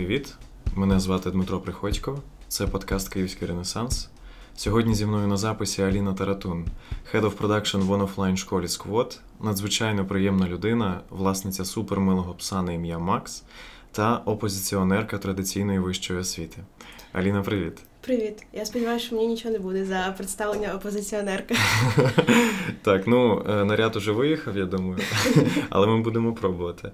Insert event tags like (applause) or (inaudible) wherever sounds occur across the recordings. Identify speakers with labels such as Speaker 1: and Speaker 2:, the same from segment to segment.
Speaker 1: привіт! Мене звати Дмитро Приходько. Це подкаст Київський Ренесанс. Сьогодні зі мною на записі Аліна Таратун, Head of Production в офлайн школі Squad, надзвичайно приємна людина, власниця супермилого пса на ім'я Макс та опозиціонерка традиційної вищої освіти. Аліна, привіт.
Speaker 2: Привіт. Я сподіваюся, що мені нічого не буде за представлення опозиціонерки. (laughs)
Speaker 1: Так, ну е, наряд уже виїхав, я думаю, (laughs) але ми будемо пробувати.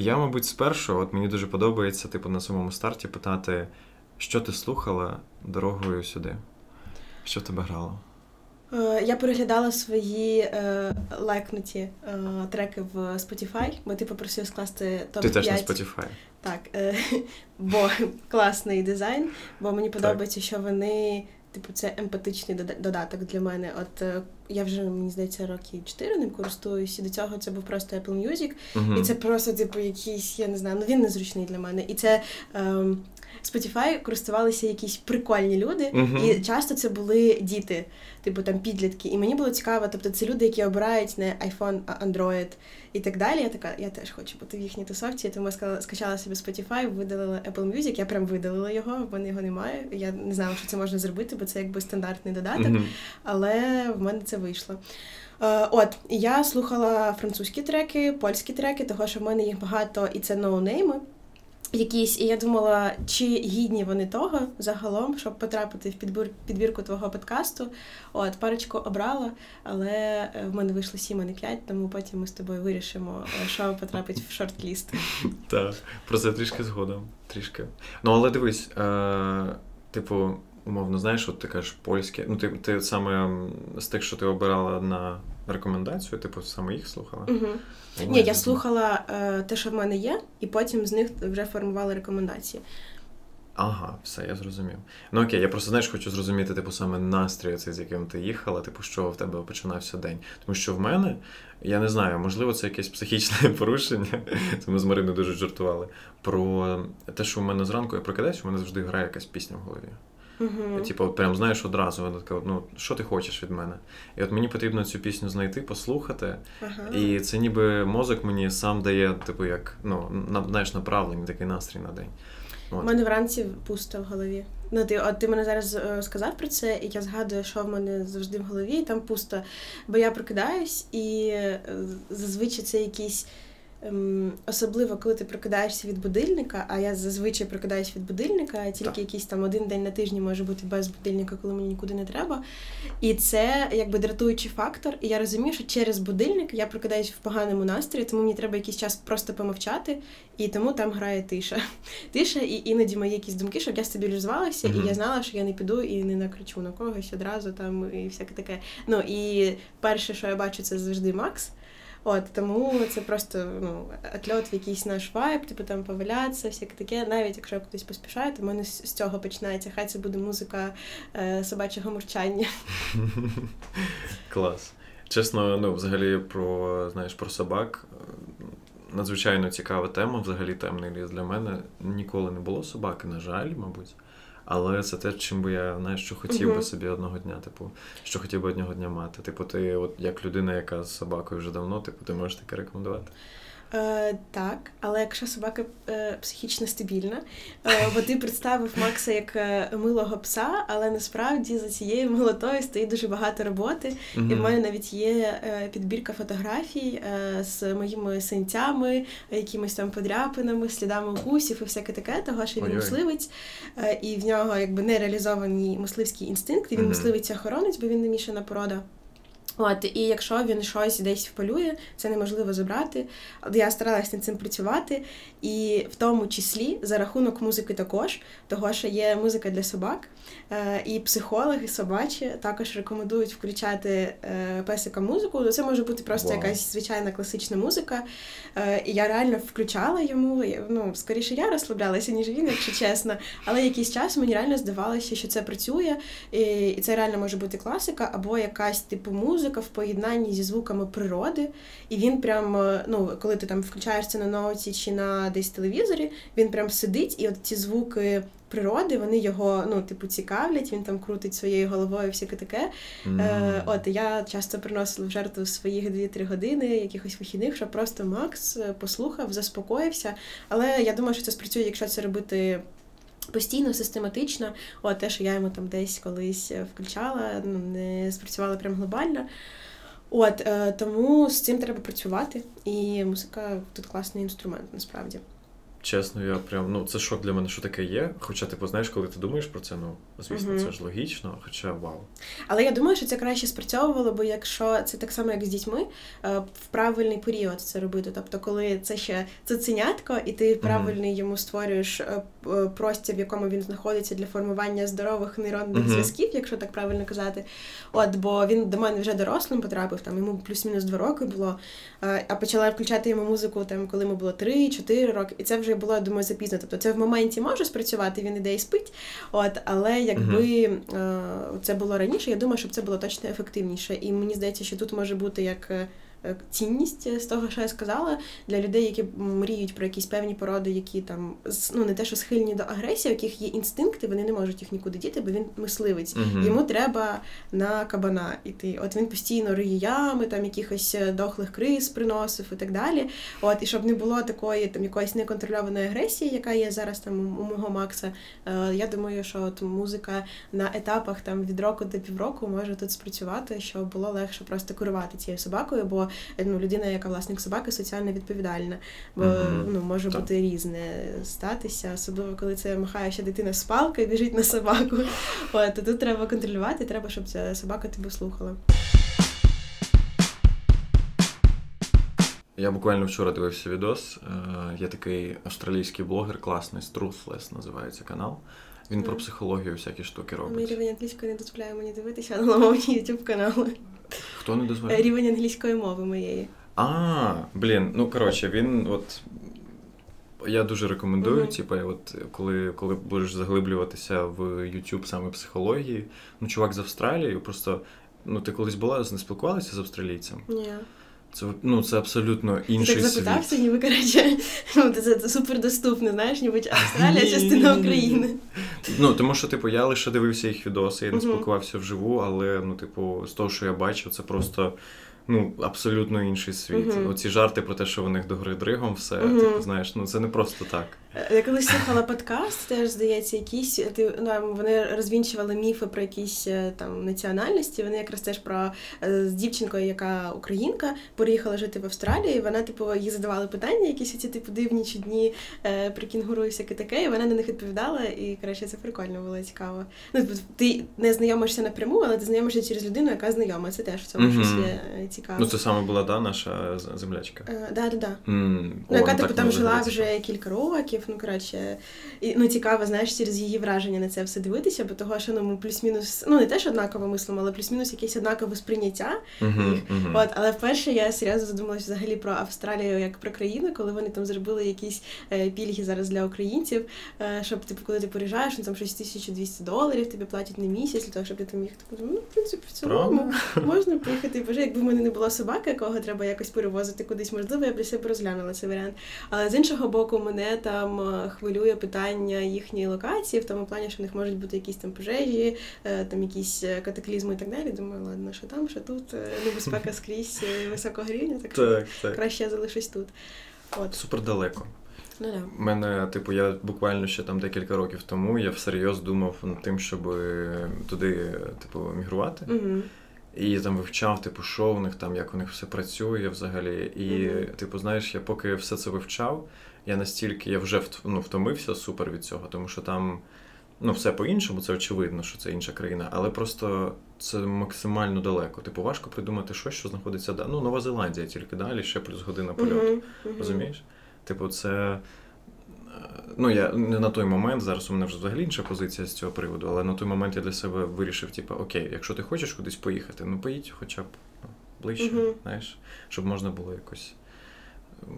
Speaker 1: Я, мабуть, спершу, от мені дуже подобається, типу, на самому старті питати, що ти слухала дорогою сюди? Що в тебе грало?
Speaker 2: Е, я переглядала свої е, лайкнуті е, треки в Spotify, бо ти попросив скласти топ 5
Speaker 1: Ти теж на Spotify.
Speaker 2: Так, е, (laughs) бо класний дизайн, бо мені подобається, так. що вони. Типу, це емпатичний додаток для мене. От е, я вже мені здається роки 4 ним користуюся. До цього це був просто Apple Music, uh-huh. і це просто, типу, якийсь, я не знаю, ну він незручний для мене. І це ем, Spotify користувалися якісь прикольні люди, uh-huh. і часто це були діти, типу там підлітки. І мені було цікаво, тобто це люди, які обирають не iPhone, а Android і так далі. Я така, я теж хочу бути в їхній тусовці, тому скачала собі Spotify, видалила Apple Music, я прям видалила його, в мене його немає. Я не знала, що це можна зробити, бо це якби стандартний додаток, uh-huh. але в мене це вийшло. Uh, от, я слухала французькі треки, польські треки, того що в мене їх багато, і це ноунейми якісь, і я думала, чи гідні вони того загалом, щоб потрапити в підбір, підбірку твого подкасту. От, парочку обрала, але е, в мене вийшло сім, а не п'ять, тому потім ми з тобою вирішимо, е, що потрапить в шорт-ліст. (laughs)
Speaker 1: Так, про це трішки згодом. Трішки. Ну, але дивись, е, типу, умовно, знаєш, от ти кажеш польське. Ну, ти ти саме з тих, що ти обирала на рекомендацію, типу, саме їх слухала?
Speaker 2: Угу. Ні, я слухала е, те, що в мене є, і потім з них вже формувала рекомендації.
Speaker 1: Ага, все, я зрозумів. Ну окей, я просто знаєш, хочу зрозуміти, типу, саме настрій, цей, з яким ти їхала, типу, що в тебе починався день. Тому що в мене, я не знаю, можливо, це якесь психічне (laughs) порушення. Це ми з Мариною дуже жартували. Про те, що в мене зранку я прокидаюсь, у мене завжди грає якась пісня в голові.
Speaker 2: Uh-huh.
Speaker 1: Типу, прям знаєш одразу, вона така, ну що ти хочеш від мене? І от мені потрібно цю пісню знайти, послухати. Uh-huh. І це ніби мозок мені сам дає, типу, як ну, на, знаєш, направлення, такий настрій на день.
Speaker 2: У мене вранці пусто в голові. Ну, ти от ти мене зараз е, сказав про це, і я згадую, що в мене завжди в голові, і там пусто. Бо я прокидаюсь, і е, зазвичай це якісь. Ем, особливо, коли ти прокидаєшся від будильника, а я зазвичай прокидаюсь від будильника, тільки так. якийсь там один день на тижні може бути без будильника, коли мені нікуди не треба. І це якби дратуючий фактор. І я розумію, що через будильник я прокидаюсь в поганому настрої, тому мені треба якийсь час просто помовчати, і тому там грає тиша. (laughs) Тиша, і іноді мої якісь думки, щоб я стабілізувалася, mm-hmm. і я знала, що я не піду і не накричу на когось одразу там і всяке таке. Ну і перше, що я бачу, це завжди Макс. От тому це просто ну, отльот в якийсь наш вайб, типу там повалятися, всяке таке. Навіть якщо я кудись поспішаю, то в мене з цього починається. Хай це буде музика е, собачого мурчання. (laughs)
Speaker 1: Клас. Чесно, ну взагалі про знаєш про собак. Надзвичайно цікава тема, взагалі темний ліс для мене. Ніколи не було собаки, на жаль, мабуть. Але це те, чим би я знаєш, що хотів uh-huh. би собі одного дня, типу, що хотів би одного дня мати. Типу, ти, от як людина, яка з собакою вже давно, типу, ти можеш таке рекомендувати.
Speaker 2: Е, Так, але якщо собака е, психічно стабільна, е, бо ти представив Макса як е, милого пса, але насправді за цією милотою стоїть дуже багато роботи. Mm-hmm. І в мене навіть є е, підбірка фотографій е, з моїми синцями, якимись там подряпинами, слідами укусів і всяке таке, того що він мисливець, і в нього якби нереалізований мисливський інстинкт, і він mm-hmm. мисливець охоронець, бо він не мішана порода. От, І якщо він щось десь впалює, це неможливо забрати. Я старалась над цим працювати, і в тому числі за рахунок музики також, того що є музика для собак, і психологи собачі також рекомендують включати е, песика музику. Це може бути просто wow. якась звичайна класична музика. Е, і я реально включала йому. Ну, скоріше я розслаблялася, ніж він, якщо чесно. Але якийсь час мені реально здавалося, що це працює, і це реально може бути класика або якась типу музика в поєднанні зі звуками природи, і він прям, е, ну, коли ти там включаєшся на ноуті чи на десь телевізорі, він прям сидить, і от ці звуки природи, вони його ну, типу, цікавлять, він там крутить своєю головою, всяке таке. Mm. Е, От я часто приносила в жертву своїх 2-3 години, якихось вихідних, щоб просто Макс е, послухав, заспокоївся. Але я думаю, що це спрацює, якщо це робити. Постійно, систематично, О, те, що я йому там десь колись е, включала, ну не спрацювала прям глобально. От е, тому з цим треба працювати, і музика тут класний інструмент насправді.
Speaker 1: Чесно, я прям ну це шок для мене, що таке є. Хоча, типу, знаєш, коли ти думаєш про це, ну звісно, uh-huh. це ж логічно, хоча вау.
Speaker 2: Але я думаю, що це краще спрацьовувало, бо якщо це так само, як з дітьми, е, в правильний період це робити. Тобто, коли це ще цуценятко, і ти правильний uh-huh. йому створюєш е, е, простір, в якому він знаходиться для формування здорових нейронних uh-huh. зв'язків, якщо так правильно казати. От, бо він до мене вже дорослим потрапив, там йому плюс-мінус два роки було. А почала включати йому музику, там коли йому було 3-4 роки, і це вже було, я думаю, запізно. Тобто це в моменті може спрацювати, він іде і спить. От, але якби uh-huh. це було раніше, я думаю, щоб це було точно ефективніше. І мені здається, що тут може бути як Е, цінність з того, що я сказала, для людей, які мріють про якісь певні породи, які там ну не те, що схильні до агресії, у яких є інстинкти, вони не можуть їх нікуди діти, бо він мисливець. uh Йому треба на кабана йти. От він постійно риє ями, там якихось е, дохлих криз приносив і так далі. От і щоб не було такої там якоїсь неконтрольованої агресії, яка є зараз там у мого Макса. Е, я думаю, що от музика на етапах там від року до півроку може тут спрацювати, щоб було легше просто керувати цією собакою, бо ну, людина, яка власник собаки, соціально відповідальна, бо mm-hmm. ну, може так. бути різне статися, особливо коли це махає ще дитина з палкою, біжить на собаку. (laughs) От, то тут треба контролювати, треба, щоб ця собака тебе слухала.
Speaker 1: Я буквально вчора дивився відос. Е, є такий австралійський блогер, класний Truthless називається канал. Він mm. про психологію всякі штуки робить.
Speaker 2: Мій рівень англійської не дозволяє мені дивитися на новому YouTube каналу.
Speaker 1: Хто не дозволяє?
Speaker 2: Рівень англійської мови моєї.
Speaker 1: А, блін, ну коротше, він от. Я дуже рекомендую, mm-hmm. типу, от коли коли будеш заглиблюватися в YouTube саме психології, ну, чувак з Австралії, просто ну ти колись була, не спілкувалася з австралійцем?
Speaker 2: Ні.
Speaker 1: Це ну, це абсолютно інший
Speaker 2: Ти так запитався, ніби коротше, (laughs) ну, це, це супердоступно, знаєш, ніби Австралія частина України.
Speaker 1: Ну, тому що, типу, я лише дивився їх відоси, я не спілкувався вживу, але ну, типу, з того, що я бачив, це просто ну, абсолютно інший світ. Оці жарти про те, що у них до гори дригом, все, типу, знаєш, ну це не просто так.
Speaker 2: Е, я колись слухала подкаст, теж здається, якісь ти ну, вони розвінчували міфи про якісь е, там національності. Вони якраз теж про е, з дівчинкою, яка українка, переїхала жити в Австралії. і Вона, типу, їй задавали питання, якісь ці типу дивні чи дні е, про кінгуру і всяке таке. І вона на них відповідала. І коротше, це прикольно було цікаво. Ну типу, ти не знайомишся напряму, але ти знайомишся через людину, яка знайома. Це теж в цьому mm-hmm. щось цікаво.
Speaker 1: Ну це саме була да, наша землячка.
Speaker 2: Е, да, да, да.
Speaker 1: Mm.
Speaker 2: Ну, яка типу там жила вже кілька років років. Ну коротше, і ну цікаво, знаєш, через її враження на це все дивитися, бо того, що ну ми плюс-мінус, ну не те, що однаково мислимо, але плюс-мінус якесь однакове сприйняття.
Speaker 1: Uh-huh, uh-huh.
Speaker 2: От, але вперше я серйозно задумалася взагалі про Австралію як про країну, коли вони там зробили якісь е, пільги зараз для українців, е, щоб типу, коли ти поріжаєш, ну там щось 1200 доларів тобі платять на місяць для того, щоб ти там їх типу, ну в принципі в цілому (laughs) можна поїхати. Боже, якби в мене не було собаки, якого треба якось перевозити кудись, можливо, я б для себе розглянула цей варіант. Але з іншого боку, мене там е, хвилює питання їхньої локації, в тому плані, що в них можуть бути якісь там пожежі, е, там якісь е, катаклізми і так далі. Думаю, ладно, що там, що тут, небезпека (laughs) скрізь високого рівня, так, так, так. краще я залишусь тут. От.
Speaker 1: Супер далеко.
Speaker 2: Ну, да.
Speaker 1: Мене, типу, я буквально ще там декілька років тому я всерйоз думав над тим, щоб туди, типу, мігрувати.
Speaker 2: Угу.
Speaker 1: І там вивчав, типу, що в них там, як у них все працює взагалі. І, mm-hmm. типу, знаєш, я поки все це вивчав, я настільки я вже ну, втомився супер від цього, тому що там ну, все по-іншому, це очевидно, що це інша країна, але просто це максимально далеко. Типу, важко придумати щось, що знаходиться да. Ну, Нова Зеландія тільки далі, ще плюс година польоту. Uh-huh, uh-huh. Розумієш? Типу, це. Ну, я не на той момент, зараз у мене вже взагалі інша позиція з цього приводу, але на той момент я для себе вирішив, типу, окей, якщо ти хочеш кудись поїхати, ну поїдь хоча б ну, ближче, uh-huh. знаєш, щоб можна було якось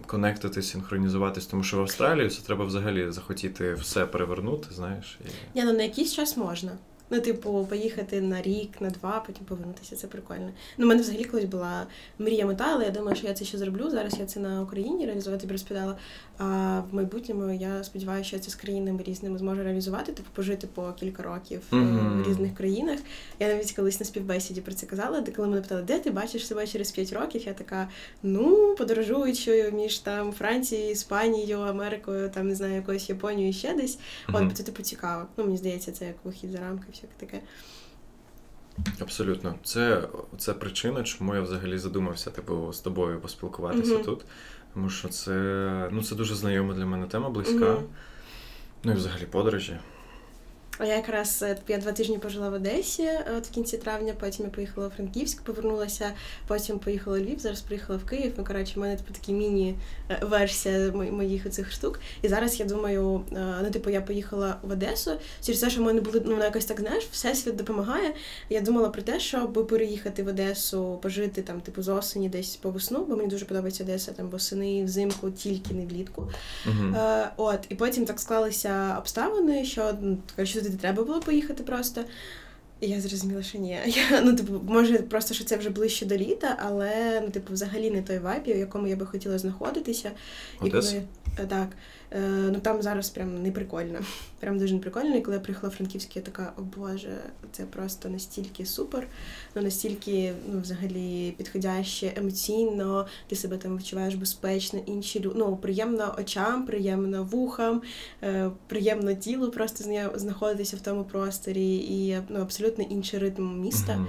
Speaker 1: конектити, синхронізуватись, тому що в Австралії це треба взагалі захотіти все перевернути, знаєш.
Speaker 2: І... Ні, ну на якийсь час можна. Ну, типу, поїхати на рік, на два, потім повернутися. Це прикольно. Ну, у мене взагалі колись була мрія мета, але я думаю, що я це ще зроблю. Зараз я це на Україні реалізувати розповідала. А в майбутньому я сподіваюся, що я це з країнами різними зможу реалізувати, типу пожити по кілька років
Speaker 1: Мгм.
Speaker 2: в різних країнах. Я навіть колись на співбесіді про це казала, де коли мене питали, де ти бачиш себе через 5 років, я така, ну, подорожуючою між там Францією, Іспанією, Америкою, там не знаю, якоюсь Японією ще десь. От,
Speaker 1: Мгм.
Speaker 2: бо це типу цікаво. Ну, мені здається, це як вихід за рамки, всяке таке.
Speaker 1: Абсолютно. Це, це причина, чому я взагалі задумався типу, з тобою поспілкуватися
Speaker 2: Мгм.
Speaker 1: тут. Тому що це, ну, це дуже знайома для мене тема, близька.
Speaker 2: Мгм.
Speaker 1: Ну і взагалі подорожі.
Speaker 2: А я якраз е, я два тижні пожила в Одесі е, от в кінці травня, потім я поїхала у Франківськ, повернулася, потім поїхала у Львів, зараз приїхала в Київ. Ну, коротше, в мене типу такі міні-версія моїх цих штук. І зараз я думаю, е, ну, типу, я поїхала в Одесу. Через те, що в мене були ну, якось так, знаєш, всесвіт допомагає. Я думала про те, щоб переїхати в Одесу, пожити там, типу, з осені десь по весну, бо мені дуже подобається Одеса там восени, взимку, тільки не влітку. Е, от, і потім так склалися обставини, що ну, туди треба було поїхати просто. І я зрозуміла, що ні. (laughs) Я, ну, типу, може, просто що це вже ближче до літа, але ну, типу, взагалі не той вайб, в якому я би хотіла знаходитися. І коли е, так, е, ну там зараз прям не прикольно. (laughs) Прям дуже неприкольно. І коли я приїхала в Франківськ, я така, о Боже, це просто настільки супер, ну настільки ну, взагалі підходяще емоційно, ти себе там відчуваєш безпечно, інші люди. Ну, приємно очам, приємно вухам, е, приємно тілу просто знаходитися в тому просторі, і ну, абсолютно інший ритм міста.
Speaker 1: Мгм.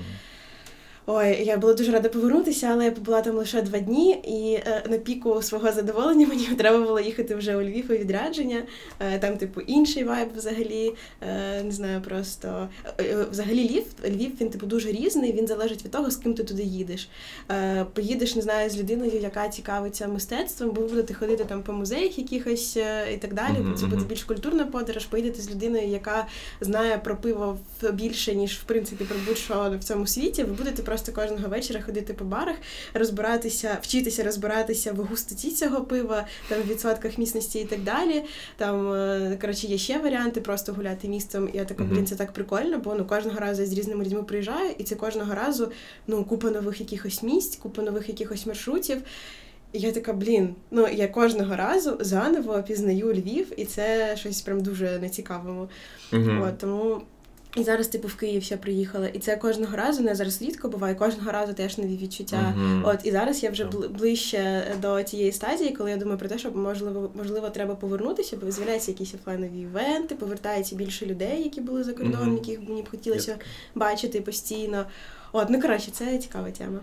Speaker 2: Ой, я була дуже рада повернутися, але я побула там лише два дні, і е, на піку свого задоволення (laughs) мені треба було їхати вже у Львів у відрядження. Е, там, типу, інший вайб взагалі. Е, не знаю, просто е, е, взагалі Львів, Львів він типу дуже різний. Він залежить від того, з ким ти туди їдеш. Е, поїдеш, не знаю, з людиною, яка цікавиться мистецтвом, бо ви будете ходити там по музеях якихось е, і так далі. Це буде більш культурна подорож. Поїдете з людиною, яка знає про пиво більше, ніж в принципі про будь-що в цьому світі. Ви будете просто кожного вечора ходити по барах, розбиратися, вчитися розбиратися в густоті цього пива, там в відсотках міцності і так далі. Там е, коротше є ще варіанти, просто гуляти містом. Я така, блін, це так прикольно, бо ну кожного разу я з різними людьми приїжджаю, і це кожного разу ну купа нових якихось місць, купа нових якихось маршрутів. І я така, блін, ну я кожного разу заново пізнаю Львів, і це щось прям дуже нецікавому.
Speaker 1: Мгм.
Speaker 2: От, тому і зараз, типу, в Київ ще приїхала. І це кожного разу, не зараз рідко буває, кожного разу теж нові відчуття.
Speaker 1: Мгм.
Speaker 2: От і зараз я вже бли- ближче до тієї стадії, коли я думаю про те, що можливо, можливо, треба повернутися, бо з'являються якісь офлайнові івенти, повертається більше людей, які були за кордоном,
Speaker 1: Мгм.
Speaker 2: яких мені б хотілося
Speaker 1: таке.
Speaker 2: бачити постійно. От, ну коротше, це цікава тема.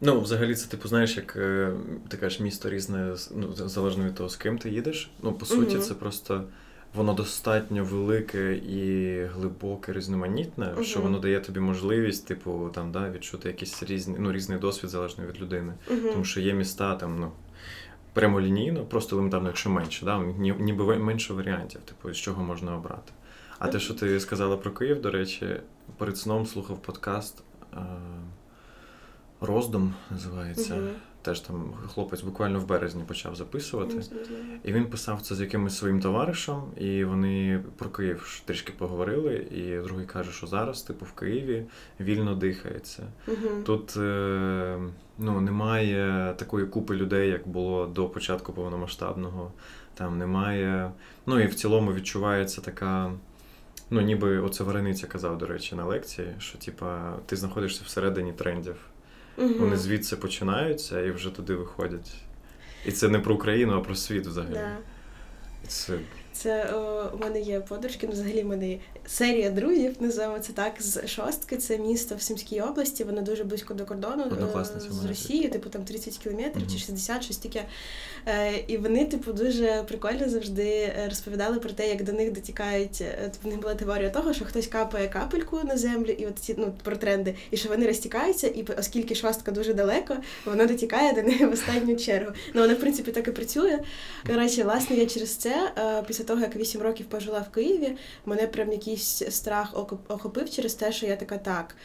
Speaker 1: Ну, взагалі, це типу, знаєш, як е, ти кажеш, місто різне, ну, залежно від того, з ким ти їдеш. Ну, по суті,
Speaker 2: Мгм.
Speaker 1: це просто воно достатньо велике і глибоке, різноманітне, що воно дає тобі можливість, типу, там, да, відчути якийсь різний, ну, різний досвід залежно від людини.
Speaker 2: Угу.
Speaker 1: Тому що є міста там, ну. Прямолінійно, просто елементарно, якщо менше, да? ні- ніби менше варіантів, типу, з чого можна обрати. А те, що ти сказала про Київ, до речі, перед сном слухав подкаст е- Роздум називається.
Speaker 2: Мгм.
Speaker 1: Теж там хлопець буквально в березні почав записувати. І він писав це з якимось своїм товаришем, і вони про Київ трішки поговорили. І другий каже, що зараз, типу, в Києві вільно дихається.
Speaker 2: Мгм.
Speaker 1: Тут е, ну, немає такої купи людей, як було до початку повномасштабного. Там немає. Ну і в цілому відчувається така. Ну, ніби оце Варениця казав, до речі, на лекції, що типа ти знаходишся всередині трендів.
Speaker 2: Мгм.
Speaker 1: Вони звідси починаються і вже туди виходять. І це не про Україну, а про світ взагалі.
Speaker 2: Да.
Speaker 1: Це
Speaker 2: Це о, у мене є подружки, ну взагалі в мене є серія друзів, називаємо це так, з шостки. Це місто в Сумській області, воно дуже близько до кордону е, з Росією, типу там 30 кілометрів чи 60, щось таке. Е, І вони, типу, дуже прикольно завжди е, розповідали про те, як до них дотікають. е, типу, В них була теорія того, що хтось капає капельку на землю, і от ці ну про тренди, і що вони розтікаються, і оскільки шостка дуже далеко, воно дотікає до них в останню чергу. Ну воно в принципі так і працює. Коротше, власне, я через це, е, після того, того, як 8 років пожила в Києві, мене прям якийсь страх охопив через те, що я така так.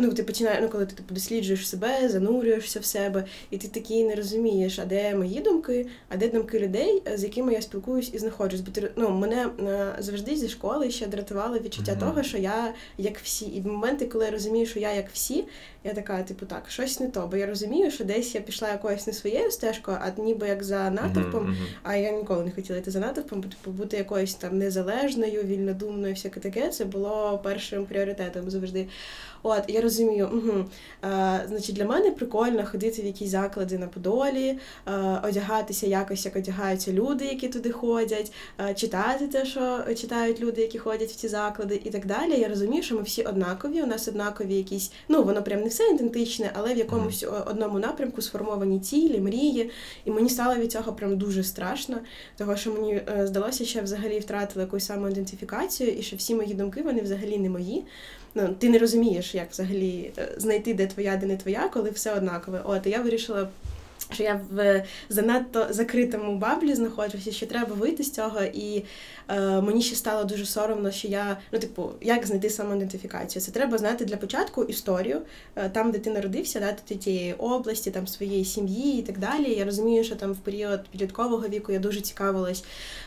Speaker 2: Ну, ти починаєш, ну коли ти типу, досліджуєш себе, занурюєшся в себе, і ти такий не розумієш, а де мої думки, а де думки людей, з якими я спілкуюсь і знаходжусь. Бо ти ну, мене е, завжди зі школи ще дратувало відчуття mm-hmm. того, що я як всі. І в моменти, коли я розумію, що я як всі, я така, типу, так, щось не то. Бо я розумію, що десь я пішла якоюсь не своєю стежкою, а ніби як за натовпом. Mm-hmm. А я ніколи не хотіла йти за натовпом, типу, бути якоюсь там незалежною, вільнодумною, всяке таке. Це було першим пріоритетом завжди. От, я розумію, угу. а, значить, для мене прикольно ходити в якісь заклади на Подолі, а, одягатися якось, як одягаються люди, які туди ходять, а, читати те, що читають люди, які ходять в ці заклади, і так далі. Я розумію, що ми всі однакові. У нас однакові якісь, ну воно прям не все ідентичне, але в якомусь одному напрямку сформовані цілі, мрії. І мені стало від цього прям дуже страшно, того що мені е, здалося, що я взагалі втратила якусь самоідентифікацію, і що всі мої думки вони взагалі не мої ну, ти не розумієш, як взагалі е, знайти, де твоя, де не твоя, коли все однакове. От я вирішила що я в занадто закритому баблі знаходжуся, що треба вийти з цього, і е, мені ще стало дуже соромно, що я, ну, типу, як знайти самоідентифікацію. Це треба знати для початку історію, е, там, де ти народився, да, ти тієї області, там своєї сім'ї і так далі. Я розумію, що там в період підліткового віку я дуже цікавилась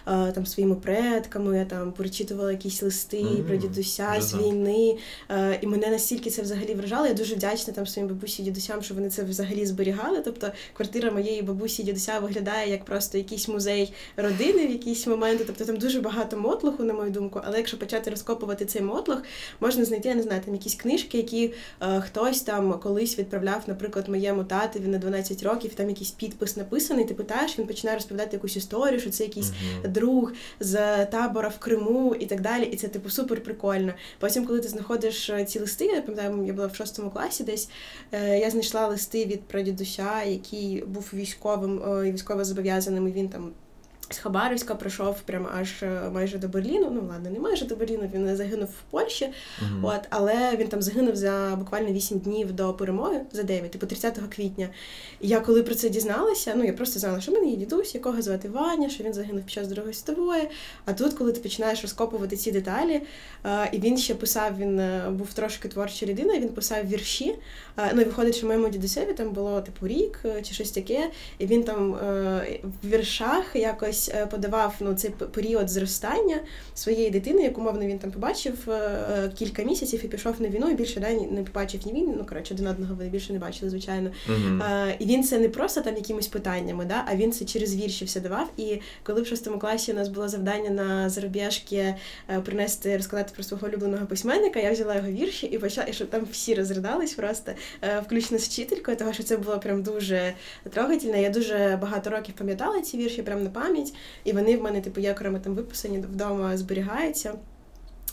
Speaker 2: е, там своїми предками, я там перечитувала якісь листи mm-hmm. про дідуся з війни. Е, і мене настільки це взагалі вражало. Я дуже вдячна там своїм бабусі і дідусям, що вони це взагалі зберігали. Тобто квартира моєї бабусі дідуся виглядає як просто якийсь музей родини в якісь моменти. Тобто там дуже багато мотлуху, на мою думку. Але якщо почати розкопувати цей мотлух, можна знайти, я не знаю, там якісь книжки, які е, хтось там колись відправляв, наприклад, моєму татові на 12 років. Там якийсь підпис написаний. Ти питаєш, він починає розповідати якусь історію, що це якийсь uh-huh. друг з табора в Криму і так далі. І це типу супер прикольно. Потім, коли ти знаходиш е, ці листи, я пам'ятаю, я була в шостому класі, десь е, я знайшла листи від прадідуся, який був військовим е, військово зобов'язаним. і Він там з Хабаровська пройшов прямо аж е, майже до Берліну. Ну ладно, не майже до Берліну. Він загинув в Польщі, uh-huh. от але він там загинув за буквально 8 днів до перемоги за 9, типу 30 квітня. І я коли про це дізналася, ну я просто знала, що в мене є дідусь, якого звати Ваня, що він загинув під час Другої світової. А тут, коли ти починаєш розкопувати ці деталі, е, і він ще писав, він е, був трошки творча людина, він писав вірші. Ну і виходить, що моєму дідусеві там було типу рік чи щось таке, і він там в віршах якось ось е, подавав ну, цей період зростання своєї дитини, яку мовно він там побачив е, е, кілька місяців і пішов на війну, і більше да, не побачив ні він. Ну коротше, один одного вони більше не бачили, звичайно. Uh-huh. А, І він це не просто там якимись питаннями, да, а він це через вірші все давав. І коли в шостому класі у нас було завдання на зарубіжки принести розказати про свого улюбленого письменника, я взяла його вірші і почала, і щоб там всі розридались просто, включно з вчителькою, тому що це було прям дуже трогательно. Я дуже багато років пам'ятала ці вірші, прям на пам'ять пам'ять, і вони в мене, типу, є окремо там виписані вдома, зберігаються.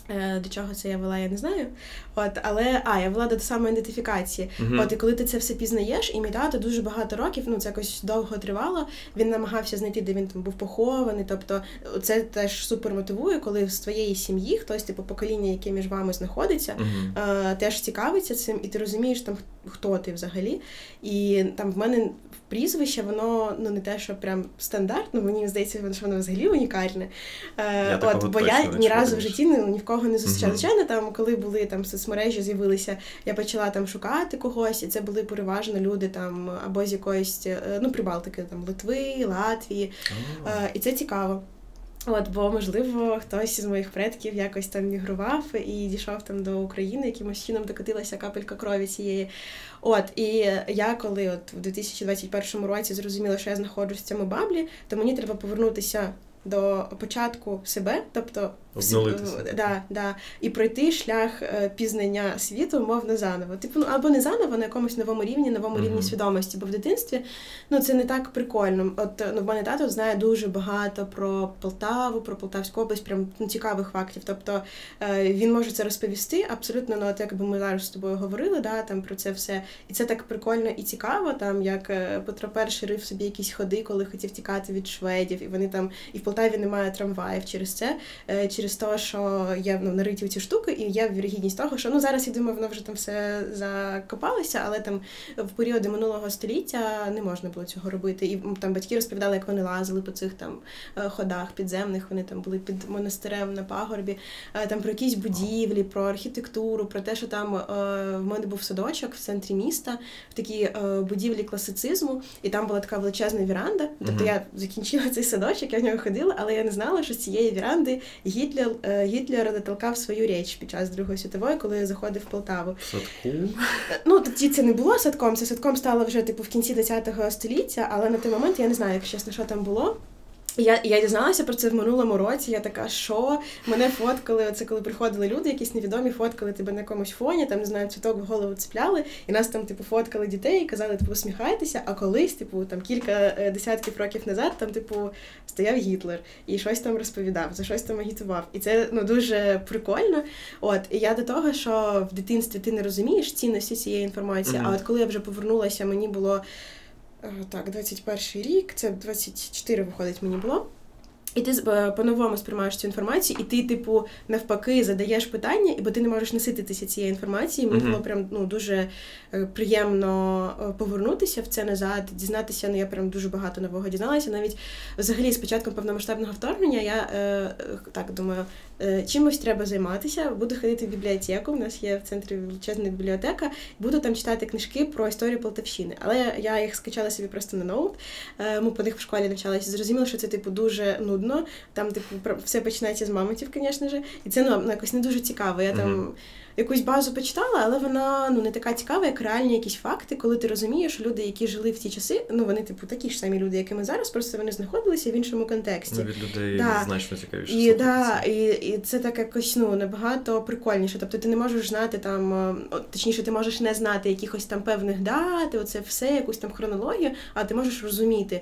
Speaker 2: Е, до чого це я вела, я не знаю. От, Але а, я вела до самоідентифікації. Uh-huh. От, і коли ти це все пізнаєш, і мій тато дуже багато років, ну це якось довго тривало. Він намагався знайти, де він там був похований. Тобто, це теж супер мотивує, коли з твоєї сім'ї хтось, типу, покоління, яке між вами знаходиться, uh-huh. е, теж цікавиться цим, і ти розумієш, там хто ти взагалі. І там в мене прізвище, воно ну не те, що прям стандартно, мені здається, що воно взагалі унікальне. Е,
Speaker 1: я
Speaker 2: От, Бо я ні разу в житті ні, ні в кого не зустрічала. Uh-huh. Звичайно, там, коли були там соцмережі, з'явилися, я почала там шукати когось, і це були переважно люди там або з якоїсь е, ну, Прибалтики, там Литви, Латвії. Uh-huh. І це цікаво. От, бо, можливо, хтось із моїх предків якось там мігрував і дійшов там до України, якимось чином докотилася капелька крові цієї. От, і я коли от в 2021 році зрозуміла, що я знаходжусь в цьому баблі, то мені треба повернутися до початку себе, тобто да, да, і пройти шлях е, пізнання світу, мовно заново. Типу, ну або не заново на якомусь новому рівні, новому рівні свідомості. Бо в дитинстві ну це не так прикольно. От ну, в мене тато знає дуже багато про Полтаву, про Полтавську область, прям ну, цікавих фактів. Тобто е, він може це розповісти абсолютно, ну от якби ми зараз з тобою говорили, да, там про це все. І це так прикольно і цікаво, там як е, Петро І рив собі якісь ходи, коли хотів тікати від шведів, і вони там і в Полтаві немає трамваїв через це. через через те, що є ну, нариті ці штуки, і є вірогідність того, що ну зараз я думаю, воно вже там все закопалося, але там в періоди минулого століття не можна було цього робити. І там батьки розповідали, як вони лазили по цих там е, ходах підземних. Вони там були під монастирем на пагорбі, е, там про якісь будівлі, про архітектуру, про те, що там е, в мене був садочок в центрі міста, в такій будівлі класицизму, і там була така величезна віранда. Тобто я закінчила цей садочок, я в нього ходила, але я не знала, що з цієї віранди Гітлер Гітлер дотолкав свою річ під час Другої світової, коли заходив в Полтаву.
Speaker 1: Садку?
Speaker 2: Ну тоді це не було садком. Це садком стало вже типу в кінці ХХ століття, але на той момент я не знаю, як чесно, що там було. Я я дізналася про це в минулому році. Я така, що мене фоткали. Оце коли приходили люди, якісь невідомі фоткали тебе на якомусь фоні, там не знаю, цвіток в голову цепляли, і нас там, типу, фоткали дітей і казали, типу, усміхайтеся. А колись, типу, там кілька е, десятків років назад, там, типу, стояв Гітлер і щось там розповідав, за щось там агітував. І це ну дуже прикольно. От і я до того, що в дитинстві ти не розумієш цінності цієї інформації. Mm-hmm. А от коли я вже повернулася, мені було. Е, так, 21 рік, це 24 виходить мені було. І ти е, по-новому сприймаєш цю інформацію, і ти, типу, навпаки, задаєш питання, бо ти не можеш насититися цією інформацією. Мені uh-huh. було прям ну дуже е, приємно повернутися в це назад, дізнатися. Ну я прям дуже багато нового дізналася. Навіть взагалі з початком повномасштабного вторгнення я е, так думаю, чимось треба займатися. Буду ходити в бібліотеку. У нас є в центрі величезна бібліотека. Буду там читати книжки про історію Полтавщини. Але я їх скачала собі просто на ноут. Е, ми по них в школі навчалися. Зрозуміло, що це типу дуже нудно. Там, типу, все починається з мамотів, звісно ж. І це ну, якось не дуже цікаво. Я там якусь базу почитала, але вона ну не така цікава, як реальні якісь факти, коли ти розумієш, що люди, які жили в ті часи, ну вони типу такі ж самі люди, як і ми зараз, просто вони знаходилися в іншому контексті.
Speaker 1: Ну, від людей да. значно цікавіше.
Speaker 2: І да, і, і це так якось ну набагато прикольніше. Тобто ти не можеш знати там, е, точніше, ти можеш не знати якихось там певних дат, оце все, якусь там хронологію, а ти можеш розуміти.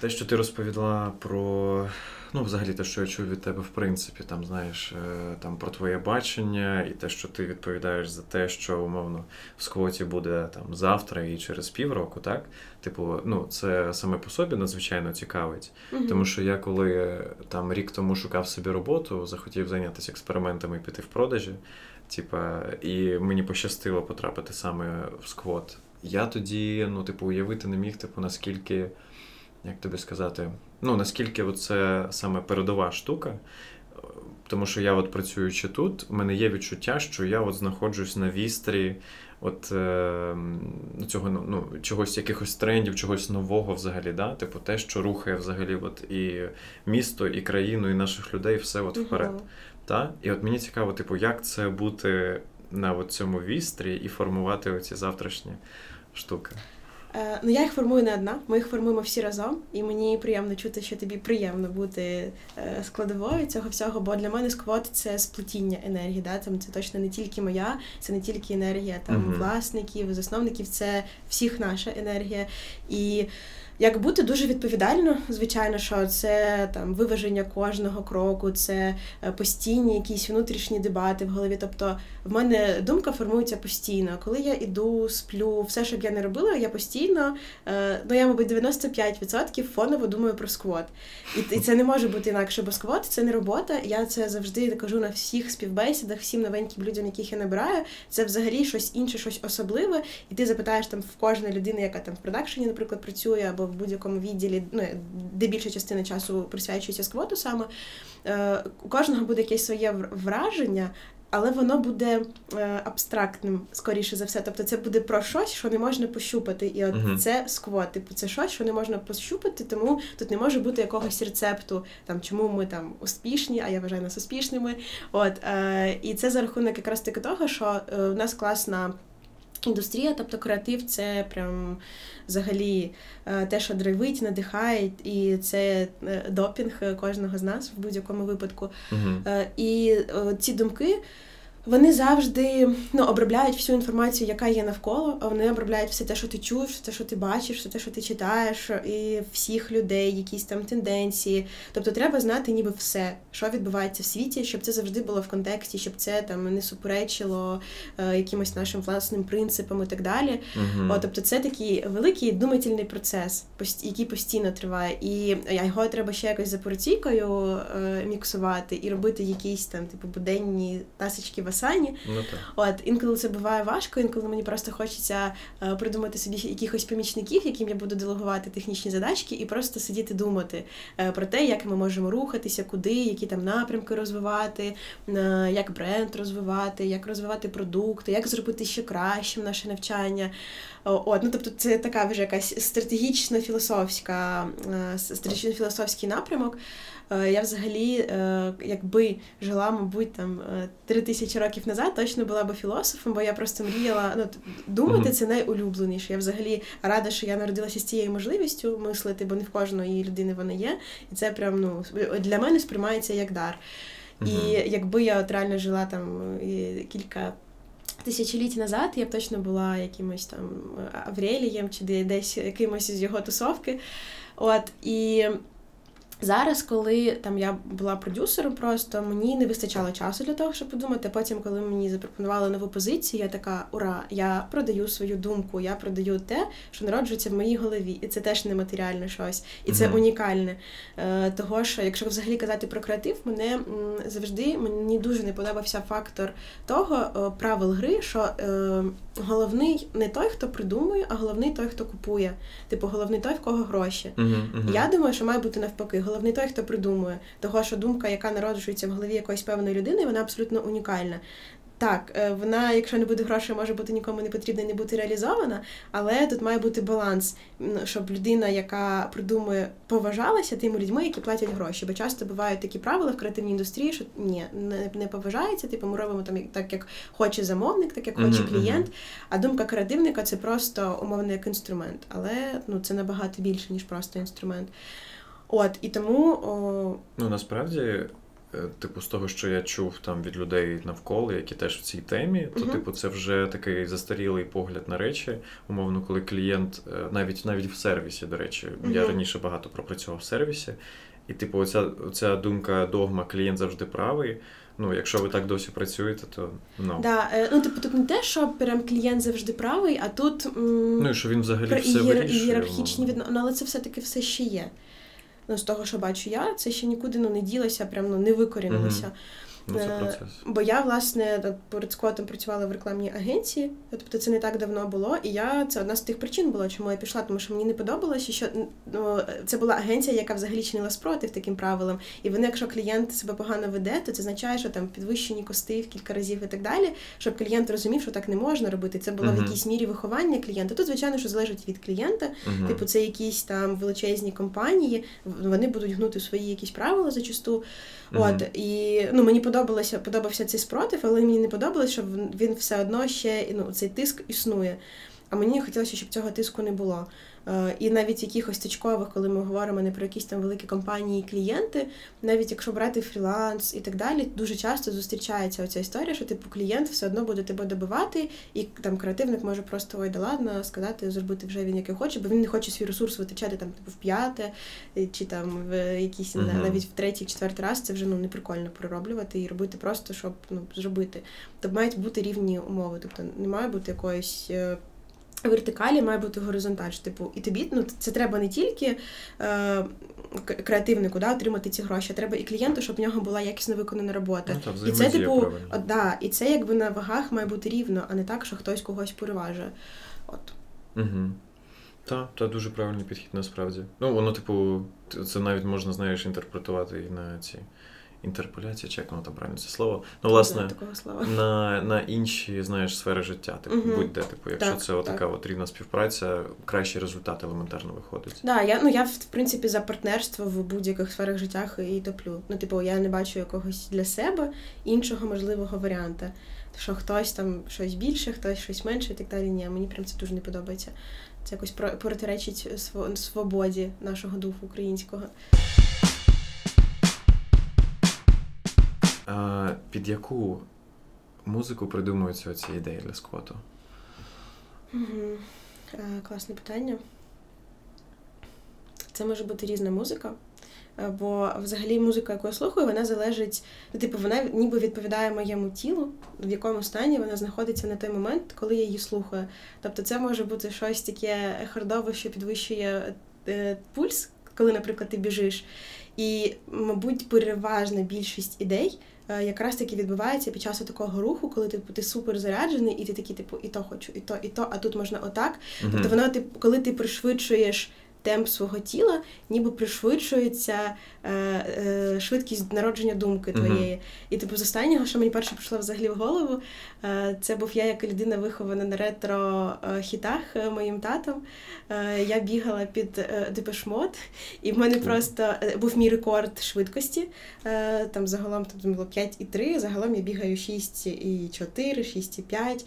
Speaker 1: Те, що ти розповідала про Ну, взагалі, те, що я чув від тебе, в принципі, там знаєш, е, там про твоє бачення, і те, що ти відповідаєш за те, що умовно в сквоті буде там завтра і через півроку, так? Типу, ну це саме по собі надзвичайно цікавить. mm Тому що я коли там рік тому шукав собі роботу, захотів зайнятися експериментами і піти в продажі. Типа, і мені пощастило потрапити саме в сквот. Я тоді, ну, типу, уявити не міг, типу, наскільки як тобі сказати, ну наскільки це саме передова штука. Тому що я, от працюючи тут, у мене є відчуття, що я от знаходжусь на вістрі от е, цього ну, чогось, якихось трендів, чогось нового взагалі. да? Типу те, що рухає взагалі от і місто, і країну, і наших людей, все от вперед. Uh-huh. Та? І от мені цікаво, типу, як це бути на от цьому вістрі і формувати оці завтрашні штуки.
Speaker 2: Е, ну, я їх формую не одна, ми їх формуємо всі разом, і мені приємно чути, що тобі приємно бути е, складовою цього всього, бо для мене сквот це сплетіння енергії. Да? Там це точно не тільки моя, це не тільки енергія там uh-huh. власників, засновників, це всіх наша енергія. І як бути дуже відповідально, звичайно, що це там виваження кожного кроку, це е, постійні якісь внутрішні дебати в голові. Тобто в мене думка формується постійно. Коли я іду, сплю, все, що б я не робила, я постійно, е, ну я, мабуть, 95% фоново думаю про сквот. І це не може бути інакше, бо сквот це не робота. Я це завжди кажу на всіх співбесідах, всім новеньким людям, яких я набираю. Це взагалі щось інше, щось особливе. І ти запитаєш там в кожної людини, яка там в продакшені, наприклад, працює або в будь-якому відділі, ну де більша частина часу присвячується сквоту саме. Е, у кожного буде якесь своє враження, але воно буде е, абстрактним, скоріше за все. Тобто це буде про щось, що не можна пощупати. І от uh-huh. це сквот. Типу, це щось, що не можна пощупати, тому тут не може бути якогось рецепту, там чому ми там успішні, а я вважаю нас успішними. От е, і це за рахунок якраз таки того, що е, у нас класна. Індустрія, тобто креатив, це прям взагалі е, те, що драйвить, надихає, і це е, допінг кожного з нас в будь-якому випадку. Uh-huh. І ці думки Вони завжди ну, обробляють всю інформацію, яка є навколо, а вони обробляють все те, що ти чуєш, все те, що ти бачиш, все те, що ти читаєш, і всіх людей, якісь там тенденції. Тобто треба знати ніби все, що відбувається в світі, щоб це завжди було в контексті, щоб це там не суперечило е, якимось нашим власним принципам і так далі.
Speaker 1: Угу.
Speaker 2: О, тобто це такий великий думательний процес, який постійно триває. І його треба ще якось за порційкою е, міксувати і робити якісь там типу буденні тасочки в асані.
Speaker 1: Ну, так.
Speaker 2: От інколи це буває важко, інколи мені просто хочеться е, придумати собі якихось помічників, яким я буду делегувати технічні задачки, і просто сидіти думати е, про те, як ми можемо рухатися, куди, які там напрямки розвивати, е, як бренд розвивати, як розвивати продукти, як зробити ще кращим наше навчання. От, ну тобто, це така вже якась стратегічно філософська стратегічно філософський напрямок. Е, я взагалі, е, якби жила, мабуть, там е, три тисячі років назад, точно була би філософом, бо я просто мріяла ну, думати це найулюбленіше. Я взагалі рада, що я народилася з цією можливістю мислити, бо не в кожної людини вона є. І це прям ну для мене сприймається як дар. І якби я от реально жила там кілька. Тисячоліть назад я б точно була якимось там Аврелієм чи десь якимось із його тусовки. От і Зараз, коли там я була продюсером, просто мені не вистачало часу для того, щоб подумати. Потім, коли мені запропонували нову позицію, я така ура! Я продаю свою думку, я продаю те, що народжується в моїй голові, і це теж нематеріальне щось, і це mm-hmm. унікальне. Е, Того що, якщо взагалі казати про креатив, мене завжди мені дуже не подобався фактор того е, правил гри, що е, головний не той, хто придумує, а головний той, хто купує. Типу, головний той, в кого гроші.
Speaker 1: Mm-hmm.
Speaker 2: Я думаю, що має бути навпаки головний той, хто придумує. Того, що думка, яка народжується в голові якоїсь певної людини, вона абсолютно унікальна. Так, е, вона, якщо не буде грошей, може бути нікому не потрібна і не бути реалізована, але тут має бути баланс, щоб людина, яка придумує, поважалася тими людьми, які платять гроші. Бо часто бувають такі правила в креативній індустрії, що ні, не поважається, типу ми робимо там так, як хоче замовник, так як хоче uh-huh, клієнт. Uh-huh. А думка креативника це просто умовно як інструмент, але ну це набагато більше ніж просто інструмент. От і тому о...
Speaker 1: ну насправді, е, типу, з того, що я чув там від людей навколо, які теж в цій темі, то uh типу, це вже такий застарілий погляд на речі. Умовно, коли клієнт, е, навіть навіть в сервісі, до речі, uh я раніше багато пропрацював в сервісі, і типу, оця, оця думка догма клієнт завжди правий. Ну, якщо ви так досі працюєте, то
Speaker 2: ну. Да, е, ну типу тут не те, що прям клієнт завжди правий, а тут м-
Speaker 1: ну і що він взагалі все вирішує.
Speaker 2: ієрархічні відносини, але це все таки все ще є ну, з того, що бачу я, це ще нікуди ну, не ділося, прям ну, не викорінилося.
Speaker 1: Ну, це
Speaker 2: е,
Speaker 1: процес.
Speaker 2: Бо я, власне, перед скотом працювала в рекламній агенції, тобто це не так давно було. І я це одна з тих причин була, чому я пішла, тому що мені не подобалося, що ну, це була агенція, яка взагалі чинила спротив таким правилам. І вони, якщо клієнт себе погано веде, то це означає, що там підвищені кости в кілька разів і так далі, щоб клієнт розумів, що так не можна робити. Це було uh-huh. в якійсь мірі виховання клієнта. Тут, звичайно, що залежить від клієнта. Uh-huh. Типу, це якісь там величезні компанії, вони будуть гнути свої якісь правила зачасту. Mm-hmm. От і ну мені подобалося, подобався цей спротив, але мені не подобалося, що він все одно ще ну, цей тиск існує. А мені хотілося, щоб цього тиску не було. Е, і навіть якихось точкових, коли ми говоримо не про якісь там великі компанії, клієнти, навіть якщо брати фріланс і так далі, дуже часто зустрічається оця історія, що типу клієнт все одно буде тебе добивати, і там креативник може просто ой, да ладно, сказати, зробити вже він який хоче, бо він не хоче свій ресурс витрачати там типу в п'яте, чи там в якийсь uh-huh. навіть в третій, четвертий раз це вже ну неприкольно пророблювати і робити просто, щоб ну зробити. Тобто мають бути рівні умови, тобто не має бути якоїсь. Вертикалі має бути горизонталь. Типу, і тобі ну, це треба не тільки е, креативнику да, отримати ці гроші, а треба і клієнту, щоб в нього була якісно виконана робота.
Speaker 1: Ну, так,
Speaker 2: і це, типу, да, і це якби на вагах має бути рівно, а не так, що хтось когось переважує. От.
Speaker 1: Угу. Так, це дуже правильний підхід насправді. Ну, воно, типу, це навіть можна, знаєш, інтерпретувати і на ці інтерполяція, чи як воно там правильно це слово. Ну, власне, на на інші знаєш, сфери життя. Типу, угу. будь-де, типу, якщо так, це така от рівна співпраця, кращий результат елементарно виходить.
Speaker 2: Да, я ну я в принципі за партнерство в будь-яких сферах життя і топлю. Ну, типу, я не бачу якогось для себе іншого можливого варіанта. Що хтось там щось більше, хтось щось менше і так далі. Ні, мені прям це дуже не подобається. Це якось протиречить свободі нашого духу українського.
Speaker 1: Під яку музику придумуються оці ідеї для сквоту?
Speaker 2: Угу. Класне питання. Це може бути різна музика. Е, бо взагалі музика, яку я слухаю, вона залежить, ну, типу, вона ніби відповідає моєму тілу, в якому стані вона знаходиться на той момент, коли я її слухаю. Тобто це може бути щось таке хардове, що підвищує е, пульс, коли, наприклад, ти біжиш. І, мабуть, переважна більшість ідей е, якраз таки відбувається під час такого руху, коли типу, ти супер заряджений, і ти такий, типу, і то хочу, і то, і то, а тут можна отак. Mm-hmm. Тобто воно, типу, коли ти пришвидшуєш темп свого тіла, ніби пришвидшується е, е, швидкість народження думки твоєї. Mm-hmm. І типу, з останнього, що мені перше прийшло взагалі в голову, е, це був я як людина вихована на ретро-хітах е, моїм татом. Е, я бігала під е, депешмот, і в мене просто був мій рекорд швидкості. Там загалом там було 5,3, загалом я бігаю 6,4, 6,5.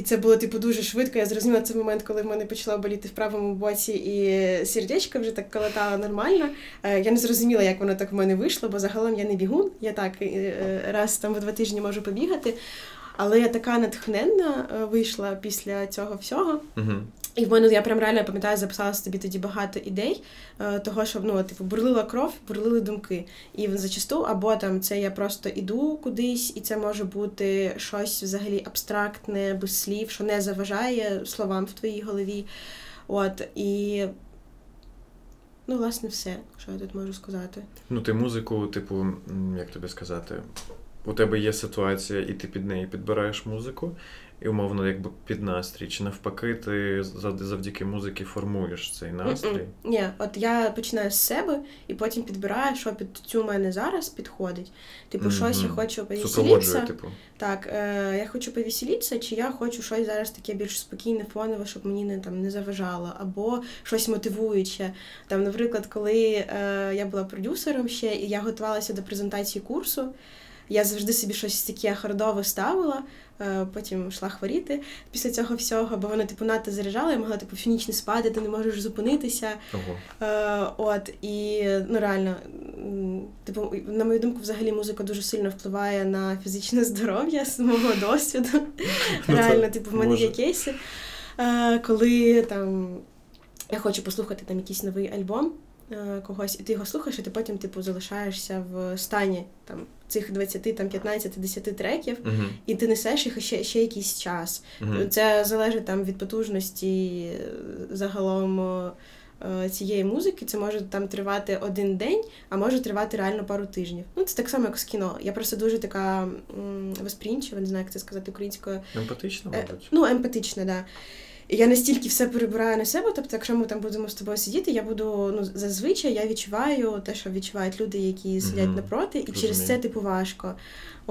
Speaker 2: І це було типу дуже швидко. Я зрозуміла цей момент, коли в мене почала боліти в правому боці, і сердечко вже так колотало нормально. Е, я не зрозуміла, як воно так в мене вийшло, бо загалом я не бігун. Я так е, раз там в два тижні можу побігати. Але я така натхненна е, вийшла після цього всього.
Speaker 1: Uh-huh.
Speaker 2: І в мене я прям реально пам'ятаю, записала собі тоді багато ідей, е, того, щоб ну, типу, бурлила кров, бурлили думки. І зачасту, або там це я просто іду кудись, і це може бути щось взагалі абстрактне, без слів, що не заважає словам в твоїй голові. От і. Ну, власне, все, що я тут можу сказати.
Speaker 1: Ну, ти музику, типу, як тобі сказати, у тебе є ситуація, і ти під неї підбираєш музику, і умовно, якби під настрій, чи навпаки, ти завдяки музики формуєш цей настрій?
Speaker 2: Ні, от я починаю з себе і потім підбираю, що під цю мене зараз підходить. Типу, mm-hmm. щось я хочу повеселитися.
Speaker 1: Типу.
Speaker 2: Так, е, я хочу повеселитися, чи я хочу щось зараз таке більш спокійне, фонове, щоб мені не там не заважало, або щось мотивуюче. Там, наприклад, коли е, я була продюсером ще і я готувалася до презентації курсу. Я завжди собі щось таке хардове ставила, е, потім йшла хворіти після цього всього, бо вона типу надто заряджала, я могла типу всю ніч не спати, ти не можеш зупинитися.
Speaker 1: Ого.
Speaker 2: Е, от і ну реально, типу, на мою думку, взагалі музика дуже сильно впливає на фізичне здоров'я з мого досвіду. Ну, (laughs) реально, типу, в мене є кейси, е, коли там я хочу послухати там якийсь новий альбом. Когось, і ти його слухаєш, і ти потім типу залишаєшся в стані там цих 20, там 15, 10 треків,
Speaker 1: uh-huh.
Speaker 2: і ти несеш їх ще ще якийсь час.
Speaker 1: Uh-huh.
Speaker 2: Це залежить там від потужності е, загалом е, цієї музики. Це може там тривати один день, а може тривати реально пару тижнів. Ну це так само, як з кіно. Я просто дуже така м- воспринчива, не знаю, як це сказати українською.
Speaker 1: Емпатична, мабуть. Е,
Speaker 2: ну, емпатична, так. Да. І я настільки все перебираю на себе, тобто, якщо ми там будемо з тобою сидіти, я буду ну зазвичай я відчуваю те, що відчувають люди, які сидять mm-hmm. напроти, і Розумію. через це типу важко.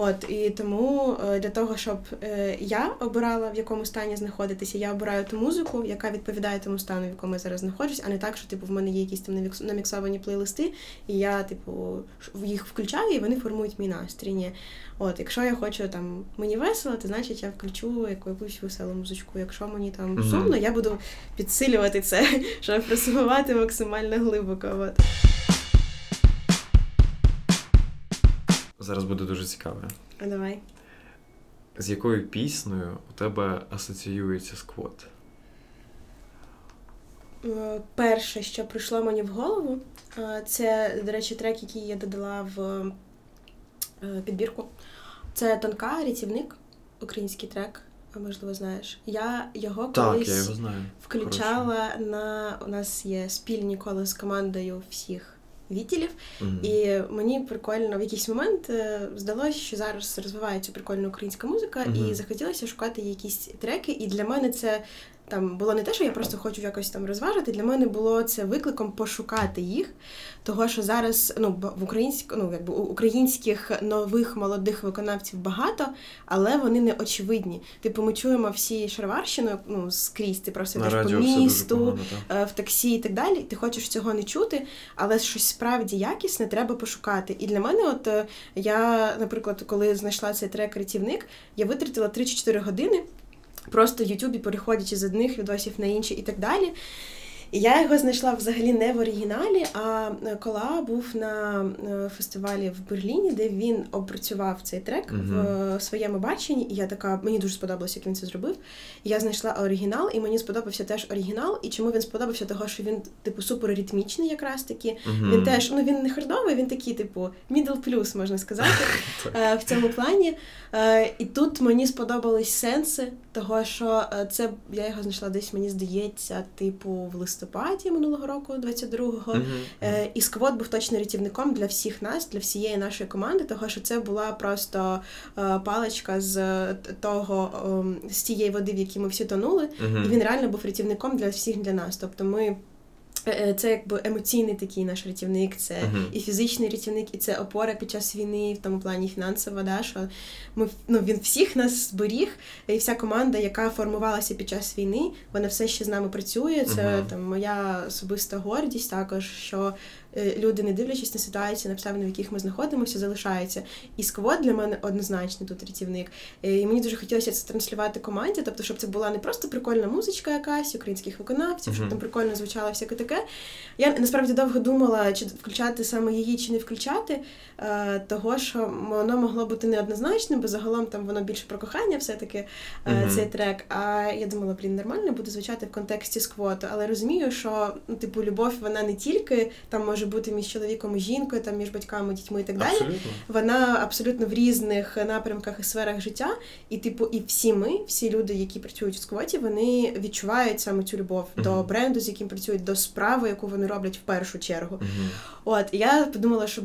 Speaker 2: От і тому е, для того, щоб е, я обирала в якому стані знаходитися, я обираю ту музику, яка відповідає тому стану, в якому я зараз знаходжусь, а не так, що типу в мене є якісь там наміксовані плейлисти, і я, типу, їх включаю, і вони формують мій настрій. Ні. От, якщо я хочу там мені весело, то значить я включу якусь веселу музичку. Якщо мені там mm-hmm. сумно, я буду підсилювати це, (laughs) щоб просувати максимально глибоко. От.
Speaker 1: Зараз буде дуже цікаво.
Speaker 2: А давай.
Speaker 1: З якою піснею у тебе асоціюється сквот?
Speaker 2: Е, перше, що прийшло мені в голову, е, це, до речі, трек, який я додала в е, підбірку. Це тонка рятівник, український трек, можливо, знаєш. Я його
Speaker 1: так,
Speaker 2: колись
Speaker 1: я його знаю.
Speaker 2: включала Хорошо. на. У нас є спільні коли з командою всіх відділів.
Speaker 1: Mm-hmm.
Speaker 2: І мені прикольно в якийсь момент е, здалося, що зараз розвивається прикольна українська музика, mm-hmm. і захотілося шукати якісь треки. І для мене це там було не те, що я просто хочу якось там розважити. Для мене було це викликом пошукати їх, того що зараз ну в українськ, ну якби українських нових молодих виконавців багато, але вони не очевидні. Типу, ми чуємо всі шароварщину ну скрізь. Ти просто йдеш по місту, погано, е, в таксі і так далі. Ти хочеш цього не чути, але щось справді якісне треба пошукати. І для мене, от е, я, наприклад, коли знайшла цей трек рятівник, я витратила 3-4 години просто в Ютубі, переходячи з одних відосів на інші і так далі. І я його знайшла взагалі не в оригіналі, а кола був на фестивалі в Берліні, де він опрацював цей трек uh-huh. в своєму баченні. І я така, мені дуже сподобалося, як він це зробив. І я знайшла оригінал, і мені сподобався теж оригінал. І чому він сподобався? Того, що він, типу, супер ритмічний, якраз таки. Uh-huh. Він теж ну він не хардовий, він такий, типу, middle плюс, можна сказати, (laughs) в цьому плані. І тут мені сподобались сенси, того що це я його знайшла десь, мені здається, типу, в листопаді минулого року, 22-го. Mm -hmm. І сквот був точно рятівником для всіх нас, для всієї нашої команди, того що це була просто паличка з того, з тієї води, в якій ми всі тонули, Mm -hmm. і він реально був рятівником для всіх для нас. Тобто ми. Е, це якби емоційний такий наш рятівник, це uh-huh. і фізичний рятівник, і це опора під час війни, в тому плані фінансова, да, що ми ну, він всіх нас зберіг, і вся команда, яка формувалася під час війни, вона все ще з нами працює. Це uh-huh. там моя особиста гордість, також що Е, люди, не дивлячись на ситуацію, на обставини, в яких ми знаходимося, залишаються. І сквот для мене однозначно тут рятівник. Е, і мені дуже хотілося це транслювати команді, тобто, щоб це була не просто прикольна музичка, якась українських виконавців, щоб uh-huh. там прикольно звучало всяке таке. Я насправді довго думала, чи включати саме її, чи не включати, е, того що воно могло бути неоднозначним, бо загалом там воно більше про кохання, все-таки uh-huh. цей трек. А я думала, блін, нормально буде звучати в контексті сквоту, але розумію, що ну, типу, любов вона не тільки там може може бути між чоловіком і жінкою, там між батьками, дітьми і так далі.
Speaker 1: Абсолютно.
Speaker 2: Вона абсолютно в різних напрямках і сферах життя. І, типу, і всі ми, всі люди, які працюють в сквоті, вони відчувають саме цю любов uh-huh. до бренду, з яким працюють, до справи, яку вони роблять в першу чергу. Uh-huh. От і я подумала, що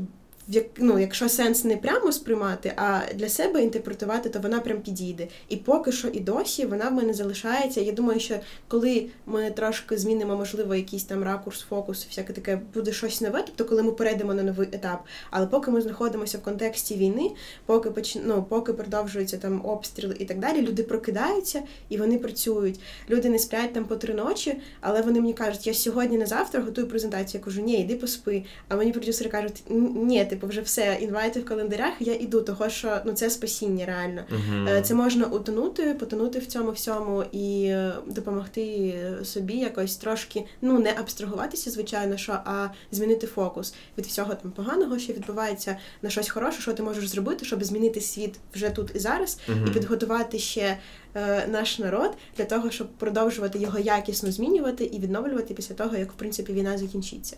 Speaker 2: як, ну, якщо сенс не прямо сприймати, а для себе інтерпретувати, то вона прям підійде. І поки що і досі вона в мене залишається. Я думаю, що коли ми трошки змінимо, можливо, якийсь там ракурс, фокус, всяке таке буде щось нове, тобто коли ми перейдемо на новий етап. Але поки ми знаходимося в контексті війни, поки поч... ну, поки продовжуються там обстріли і так далі, люди прокидаються і вони працюють. Люди не сплять там по три ночі, але вони мені кажуть, я сьогодні на завтра готую презентацію. Я кажу, ні, йди поспи. А мені продюсери кажуть, ні типу, вже все, інвайти в календарях, я іду, того що ну це спасіння реально. Uh-huh. Це можна утонути, потонути в цьому всьому і е, допомогти собі якось трошки ну не абстрагуватися, звичайно, що а змінити фокус від всього там поганого, що відбувається на щось хороше, що ти можеш зробити, щоб змінити світ вже тут і зараз, uh-huh. і підготувати ще. Е, наш народ для того, щоб продовжувати його якісно змінювати і відновлювати після того, як в принципі війна закінчиться.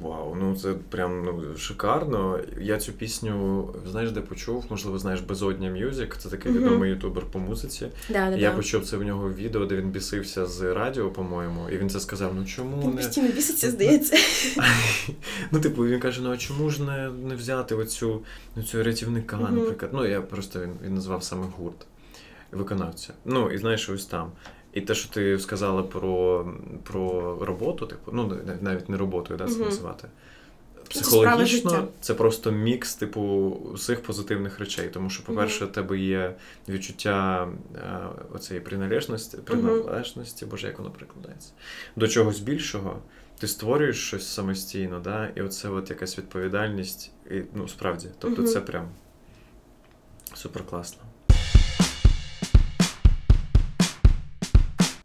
Speaker 1: Вау, ну це прям ну, шикарно. Я цю пісню, знаєш, де почув, можливо, знаєш, Безодня Мюзик, це такий відомий ютубер по музиці.
Speaker 2: Да, да,
Speaker 1: я
Speaker 2: да.
Speaker 1: почув це в нього відео, де він бісився з радіо, по-моєму, і він це сказав: ну чому
Speaker 2: він
Speaker 1: не.
Speaker 2: постійно біситься, здається. (laughs)
Speaker 1: Ну, типу, він каже: ну а чому ж не не взяти оцю ну, цю рятівника, наприклад. Ну, я просто він, він назвав саме гурт виконавця. Ну, і знаєш, ось там. І те, що ти сказала про про роботу, типу, ну навіть не роботою, да, це uh-huh. називати. Психологічно це просто мікс, типу, усіх позитивних речей. Тому що, по-перше, у uh-huh. тебе є відчуття е, оцеї приналежності, приналежності, uh-huh. боже, як воно прикладається, до чогось більшого. Ти створюєш щось самостійно, да, і оце от якась відповідальність, і ну справді, тобто це прям супер класно.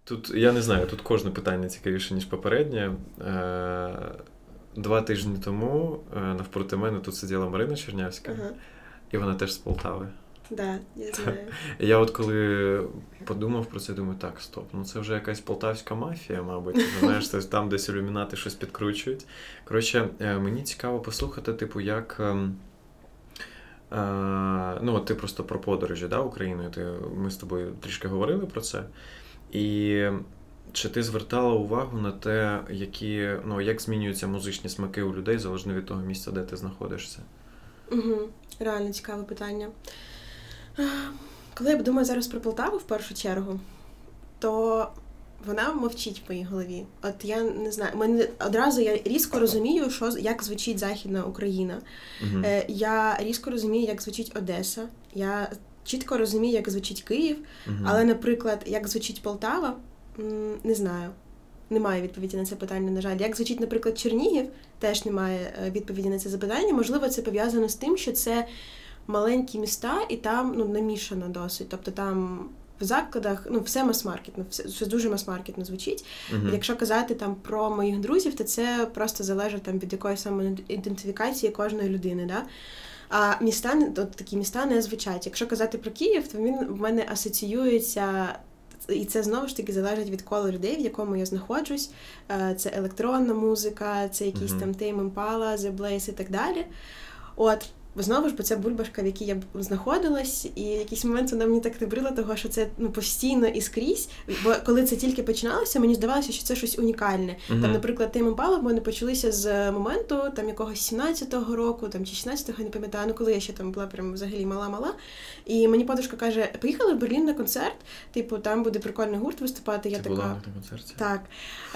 Speaker 1: Тут я не знаю, тут кожне питання цікавіше, ніж попереднє. Е, два тижні тому е, навпроти мене тут сиділа Марина Чернявська, ага. і вона теж з Полтави.
Speaker 2: Да, я знаю. (laughs)
Speaker 1: Я от коли подумав про це, думаю, так, стоп, ну це вже якась полтавська мафія, мабуть. Знаєш, (laughs) там десь ілюмінати щось підкручують. Коротше, е, мені цікаво послухати, типу, як. Ем, ну, от ти просто про подорожі да, Україною. Ти, Ми з тобою трішки говорили про це. І чи ти звертала увагу на те, які, ну, як змінюються музичні смаки у людей залежно від того місця, де ти знаходишся?
Speaker 2: Угу. Реально цікаве питання. Коли я думаю зараз про Полтаву в першу чергу, то вона мовчить в моїй голові. От я не знаю, мене одразу я різко розумію, що як звучить Західна Україна. Е, Я різко розумію, як звучить Одеса. Я чітко розумію, як звучить Київ, uh але, наприклад, як звучить Полтава, не знаю. Немає відповіді на це питання, на жаль. Як звучить, наприклад, Чернігів, теж немає е, відповіді на це запитання. Можливо, це пов'язано з тим, що це маленькі міста, і там ну, намішано досить. Тобто там в закладах, ну, все мас-маркетно, все, все дуже мас-маркетно звучить.
Speaker 1: Мгм.
Speaker 2: Якщо казати там про моїх друзів, то це просто залежить там від якої самоідентифікації кожної людини. Да? А міста от такі міста не звучать. Якщо казати про Київ, то він в мене асоціюється. І це знову ж таки залежить від кола людей, в якому я знаходжусь. Е, Це електронна музика, це якісь
Speaker 1: Мгм.
Speaker 2: там Tame Impala, The Blaze і так далі. От, знову ж бо це бульбашка, в якій я знаходилась, і в якийсь момент вона мені так набрила того, що це ну постійно і скрізь. Бо коли це тільки починалося, мені здавалося, що це щось унікальне.
Speaker 1: Мгм.
Speaker 2: Там, наприклад, Tame Impala в мене почалися з моменту там якогось 17-го року, там чи 16-го, не пам'ятаю, ну коли я ще там була прям взагалі мала-мала. І мені подружка каже: поїхали в Берлін на концерт, типу, там буде прикольний гурт виступати. Я
Speaker 1: Ти
Speaker 2: така.
Speaker 1: була на концерті?
Speaker 2: Так.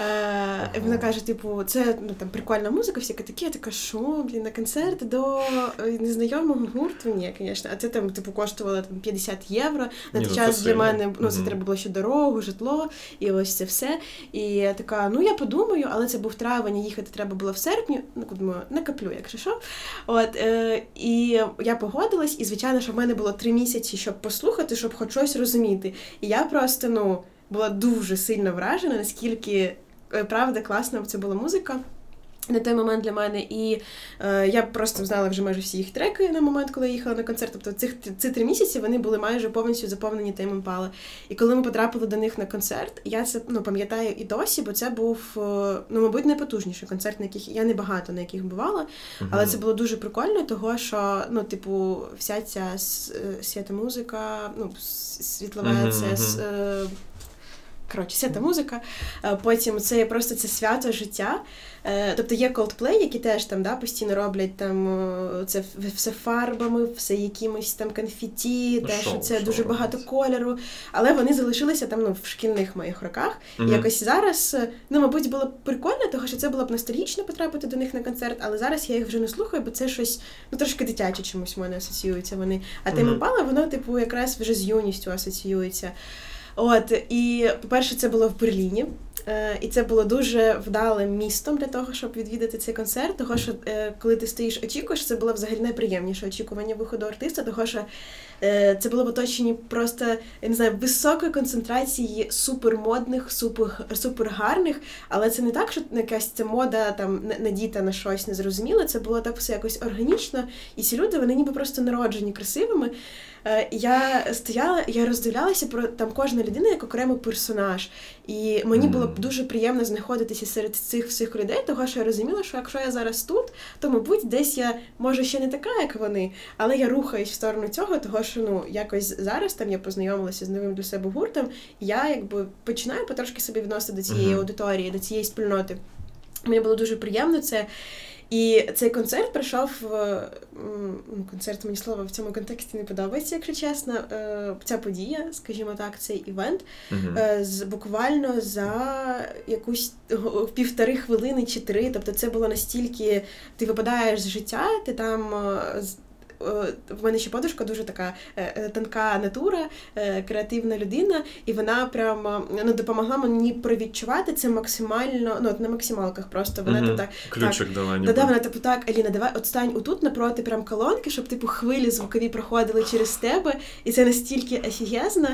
Speaker 2: Е. Вона каже, типу, це ну, там прикольна музика, всі такі, я така, що, блін, на концерт до е, незнайомого гурту? Ні, звісно. А це там, типу, коштувало там 50 євро. На той
Speaker 1: ну,
Speaker 2: час для мене ну, це треба було ще дорогу, житло, і ось це все. І я така, ну я подумаю, але це був травень, їхати треба було в серпні. Ну, думаю, накоплю, якщо що. От, е, і я погодилась, і звичайно, що в мене було три місяці, щоб послухати, щоб хоч щось розуміти. І я просто ну, була дуже сильно вражена, наскільки е, правда класна це була музика. На той момент для мене, і е, я просто знала вже майже всі їх треки на момент, коли я їхала на концерт. Тобто цих ці три місяці вони були майже повністю заповнені Tame Impala. І коли ми потрапили до них на концерт, я це ну, пам'ятаю і досі, бо це був, е, ну, мабуть, найпотужніший концерт, на яких я не багато на яких бувала. Але це було дуже прикольно, того що, ну, типу, вся ця е, свята музика, ну, с- світлова,
Speaker 1: Мгм,
Speaker 2: це. Коротше, свята музика. Е, Потім це просто це свято життя. Е, Тобто є Coldplay, які теж там да, постійно роблять там це все фарбами, все якимось там конфеті,
Speaker 1: Ну,
Speaker 2: те, що це
Speaker 1: шоу
Speaker 2: дуже багато кольору. Але вони залишилися там ну, в шкільних моїх роках. І якось зараз, е, ну, мабуть, було б прикольно, тому що це було б ностальгічно потрапити до них на концерт, але зараз я їх вже не слухаю, бо це щось ну трошки дитяче чомусь в мене асоціюється вони. А. Тиме Пала, воно, типу, якраз вже з юністю асоціюється. От, і, по-перше, це було в Берліні. Е, і це було дуже вдалим містом для того, щоб відвідати цей концерт. Того, що е, коли ти стоїш, очікуєш, це було взагалі найприємніше очікування виходу артиста, того що е, це було в оточенні просто я не знаю, високої концентрації супермодних, супер, супергарних, але це не так, що якась ця мода там на- надіта на щось незрозуміле. Це було так все якось органічно, і ці люди вони ніби просто народжені красивими. Я стояла, я роздивлялася про там кожна людина як окремий персонаж. І мені було б дуже приємно знаходитися серед цих всіх людей, того що я розуміла, що якщо я зараз тут, то мабуть десь я може ще не така, як вони, але я рухаюсь в сторону цього, того що ну якось зараз там я познайомилася з новим для себе гуртом, і я якби починаю потрошки собі відносити до цієї аудиторії, до цієї спільноти. Мені було дуже приємно це. І цей концерт пройшов е, ну, концерт мені слово в цьому контексті не подобається, якщо чесно. Е, Ця подія, скажімо так, цей івент е, з буквально за якусь півтори хвилини чи три. Тобто це було настільки ти випадаєш з життя, ти там. Е, В мене ще подушка дуже така е, е, тонка натура, креативна людина, і вона прямо ну, допомогла мені провідчувати це максимально, ну от на максималках просто. Вона
Speaker 1: Мгм.
Speaker 2: так
Speaker 1: Ключик дала ніби.
Speaker 2: Да-да, вона типу так, Аліна, давай от стань отут напроти прям колонки, щоб типу хвилі звукові проходили через тебе. І це настільки офігезно.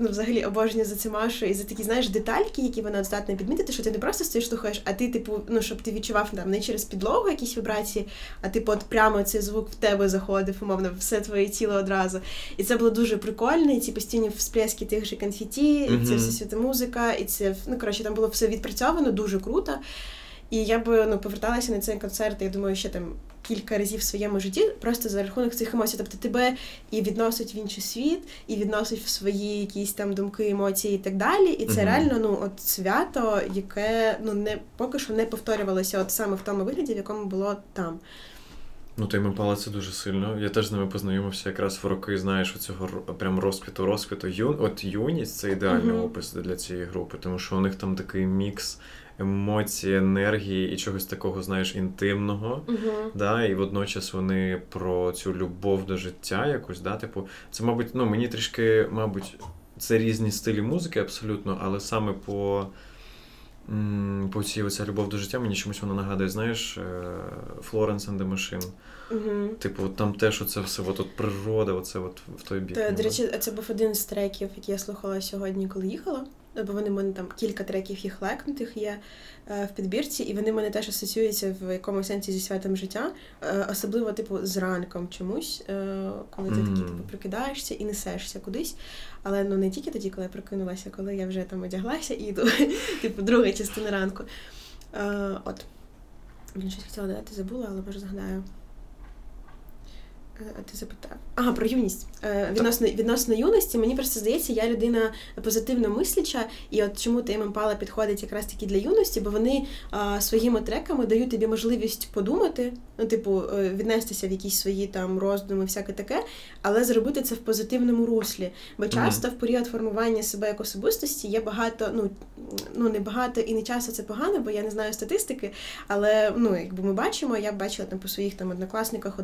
Speaker 2: Ну, взагалі обожнюю за цю Машу і за такі, знаєш, детальки, які вона здатна підмітити, що ти не просто стоїш слухаєш, а ти, типу, ну, щоб ти відчував там не через підлогу якісь вібрації, а типу, от прямо цей звук в тебе заходив, умовно, все твоє тіло одразу. І це було дуже прикольно, і ці постійні всплески тих же конфеті, і це
Speaker 1: Мгм.
Speaker 2: все свята музика, і це ну коротше, там було все відпрацьовано, дуже круто. І я би ну поверталася на цей концерт, я думаю, ще там кілька разів в своєму житті, просто за рахунок цих емоцій. Тобто тебе і відносить в інший світ, і відносить в свої якісь там думки, емоції і так далі. І це
Speaker 1: Мгм.
Speaker 2: реально ну от свято, яке ну не поки що не повторювалося, от саме в тому вигляді, в якому було там.
Speaker 1: Ну, Тейм Імпала це дуже сильно. Я теж з ними познайомився якраз в роки, знаєш, оцього ро- прям розквіту, розквіту. Ю... От юність це ідеальний
Speaker 2: Мгм.
Speaker 1: опис для цієї групи, тому що у них там такий мікс емоцій, енергії і чогось такого, знаєш, інтимного.
Speaker 2: Угу.
Speaker 1: Да, і водночас вони про цю любов до життя якусь, да, типу, це, мабуть, ну, мені трішки, мабуть, це різні стилі музики абсолютно, але саме по по цій оця любов до життя, мені чомусь воно нагадує, знаєш, Florence and the Machine.
Speaker 2: Угу.
Speaker 1: Типу, там теж оце все, от, от природа, оце от в той бік.
Speaker 2: Та, до речі, це був один з треків, який я слухала сьогодні, коли їхала. Бо вони в мене там кілька треків їх лекнутих є е, в підбірці, і вони в мене теж асоціюються в якомусь сенсі зі святом життя, е, особливо, типу, з ранком чомусь, е, коли ти mm. такий типу, прикидаєшся і несешся кудись. Але ну не тільки тоді, коли я прокинулася, коли я вже там одяглася і йду, (laughs) типу, друга частина ранку. Е, От. Він щось хотіла додати, забула, але може згадаю. Е, ти запитав. Ага, про юність. Е, відносно відносно юності, мені просто здається, я людина позитивно мисляча, і от чому Тейм Імпала підходить якраз таки для юності, бо вони а, своїми треками дають тобі можливість подумати, ну, типу, е, віднестися в якісь свої там роздуми, всяке таке, але зробити це в позитивному руслі. Бо часто mm-hmm. в період формування себе як особистості є багато, ну ну не багато і не часто це погано, бо я не знаю статистики, але ну, якби ми бачимо, я бачила там по своїх там однокласниках,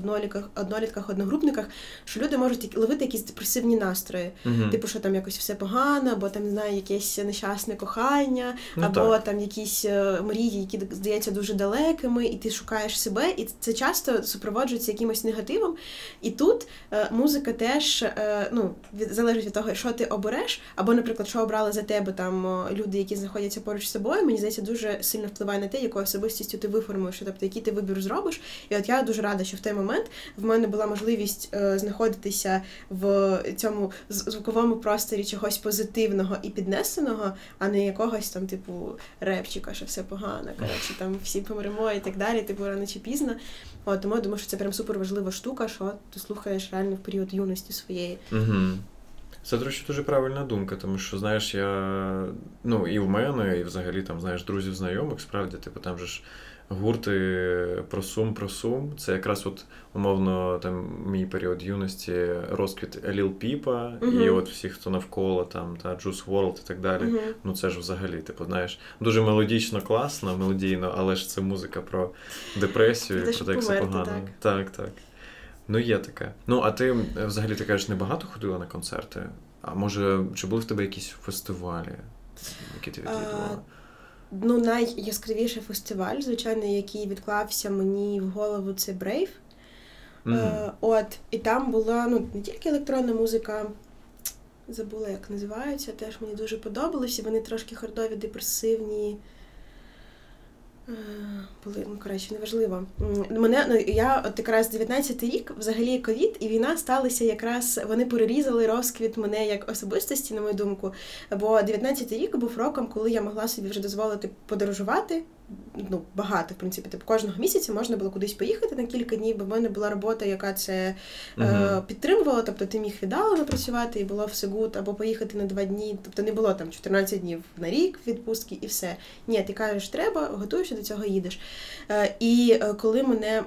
Speaker 2: однолітках, однолітках, одногрупниках, що люди можуть ловити якісь депресивні настрої. Mm-hmm. Типу, що там якось все погано, або там не знаю, якесь нещасне кохання, ну, або так. там якісь е, мрії, які здається дуже далекими, і ти шукаєш себе, і це часто супроводжується якимось негативом. І тут е, музика теж е, ну, від, залежить від того, що ти обереш, або, наприклад, що обрали за тебе там люди, які знаходяться поруч з собою, мені здається, дуже сильно впливає на те, якою особистістю ти виформуєш, тобто який ти вибір зробиш. І от я дуже рада, що в той момент в мене була можливість е, знаходитися в цьому звуковому просторі чогось позитивного і піднесеного, а не якогось там, типу, репчика, що все погано. Коротше, там всі помремо і так далі, типу рано чи пізно. От, Тому я думаю, що це прям супер важлива штука, що ти слухаєш реально в період юності своєї.
Speaker 1: Угу. Це, до речі, дуже правильна думка, тому що, знаєш, я. Ну, і в мене, і взагалі там, знаєш, друзів, знайомих, справді, типу, там же ж гурти про сум, про сум. Це якраз от умовно там мій період юності, розквіт Ліл Піпа, uh-huh. і от всі, хто навколо там, та Juice WRLD і так далі. Uh-huh. Ну це ж взагалі, типу, знаєш, дуже мелодічно, класно, мелодійно, але ж це музика про депресію, про те, як все погано. Так. так, так. Ну, є таке. Ну, а ти взагалі ти кажеш, небагато ходила на концерти? А може, чи були в тебе якісь фестивалі, які ти відвідувала?
Speaker 2: Ну, найяскравіший фестиваль, звичайно, який відклався мені в голову, це Brave. Mm-hmm. Е, От, і там була ну, не тільки електронна музика, забула, як називаються, теж мені дуже подобалося. Вони трошки хардові, депресивні. Е, були, ну коротше, неважливо. Мене ну я от якраз 19-й рік, взагалі ковід, і війна сталися якраз. Вони перерізали розквіт мене як особистості, на мою думку. Бо 19-й рік був роком, коли я могла собі вже дозволити подорожувати ну, багато, в принципі, типу, кожного місяця можна було кудись поїхати на кілька днів, бо в мене була робота, яка це е, підтримувала. Тобто ти міг віддалено працювати і було все good, або поїхати на два дні. Тобто не було там 14 днів на рік відпустки і все. Ні, ти кажеш, треба, готуєшся до цього їдеш. Е, і е, коли мене,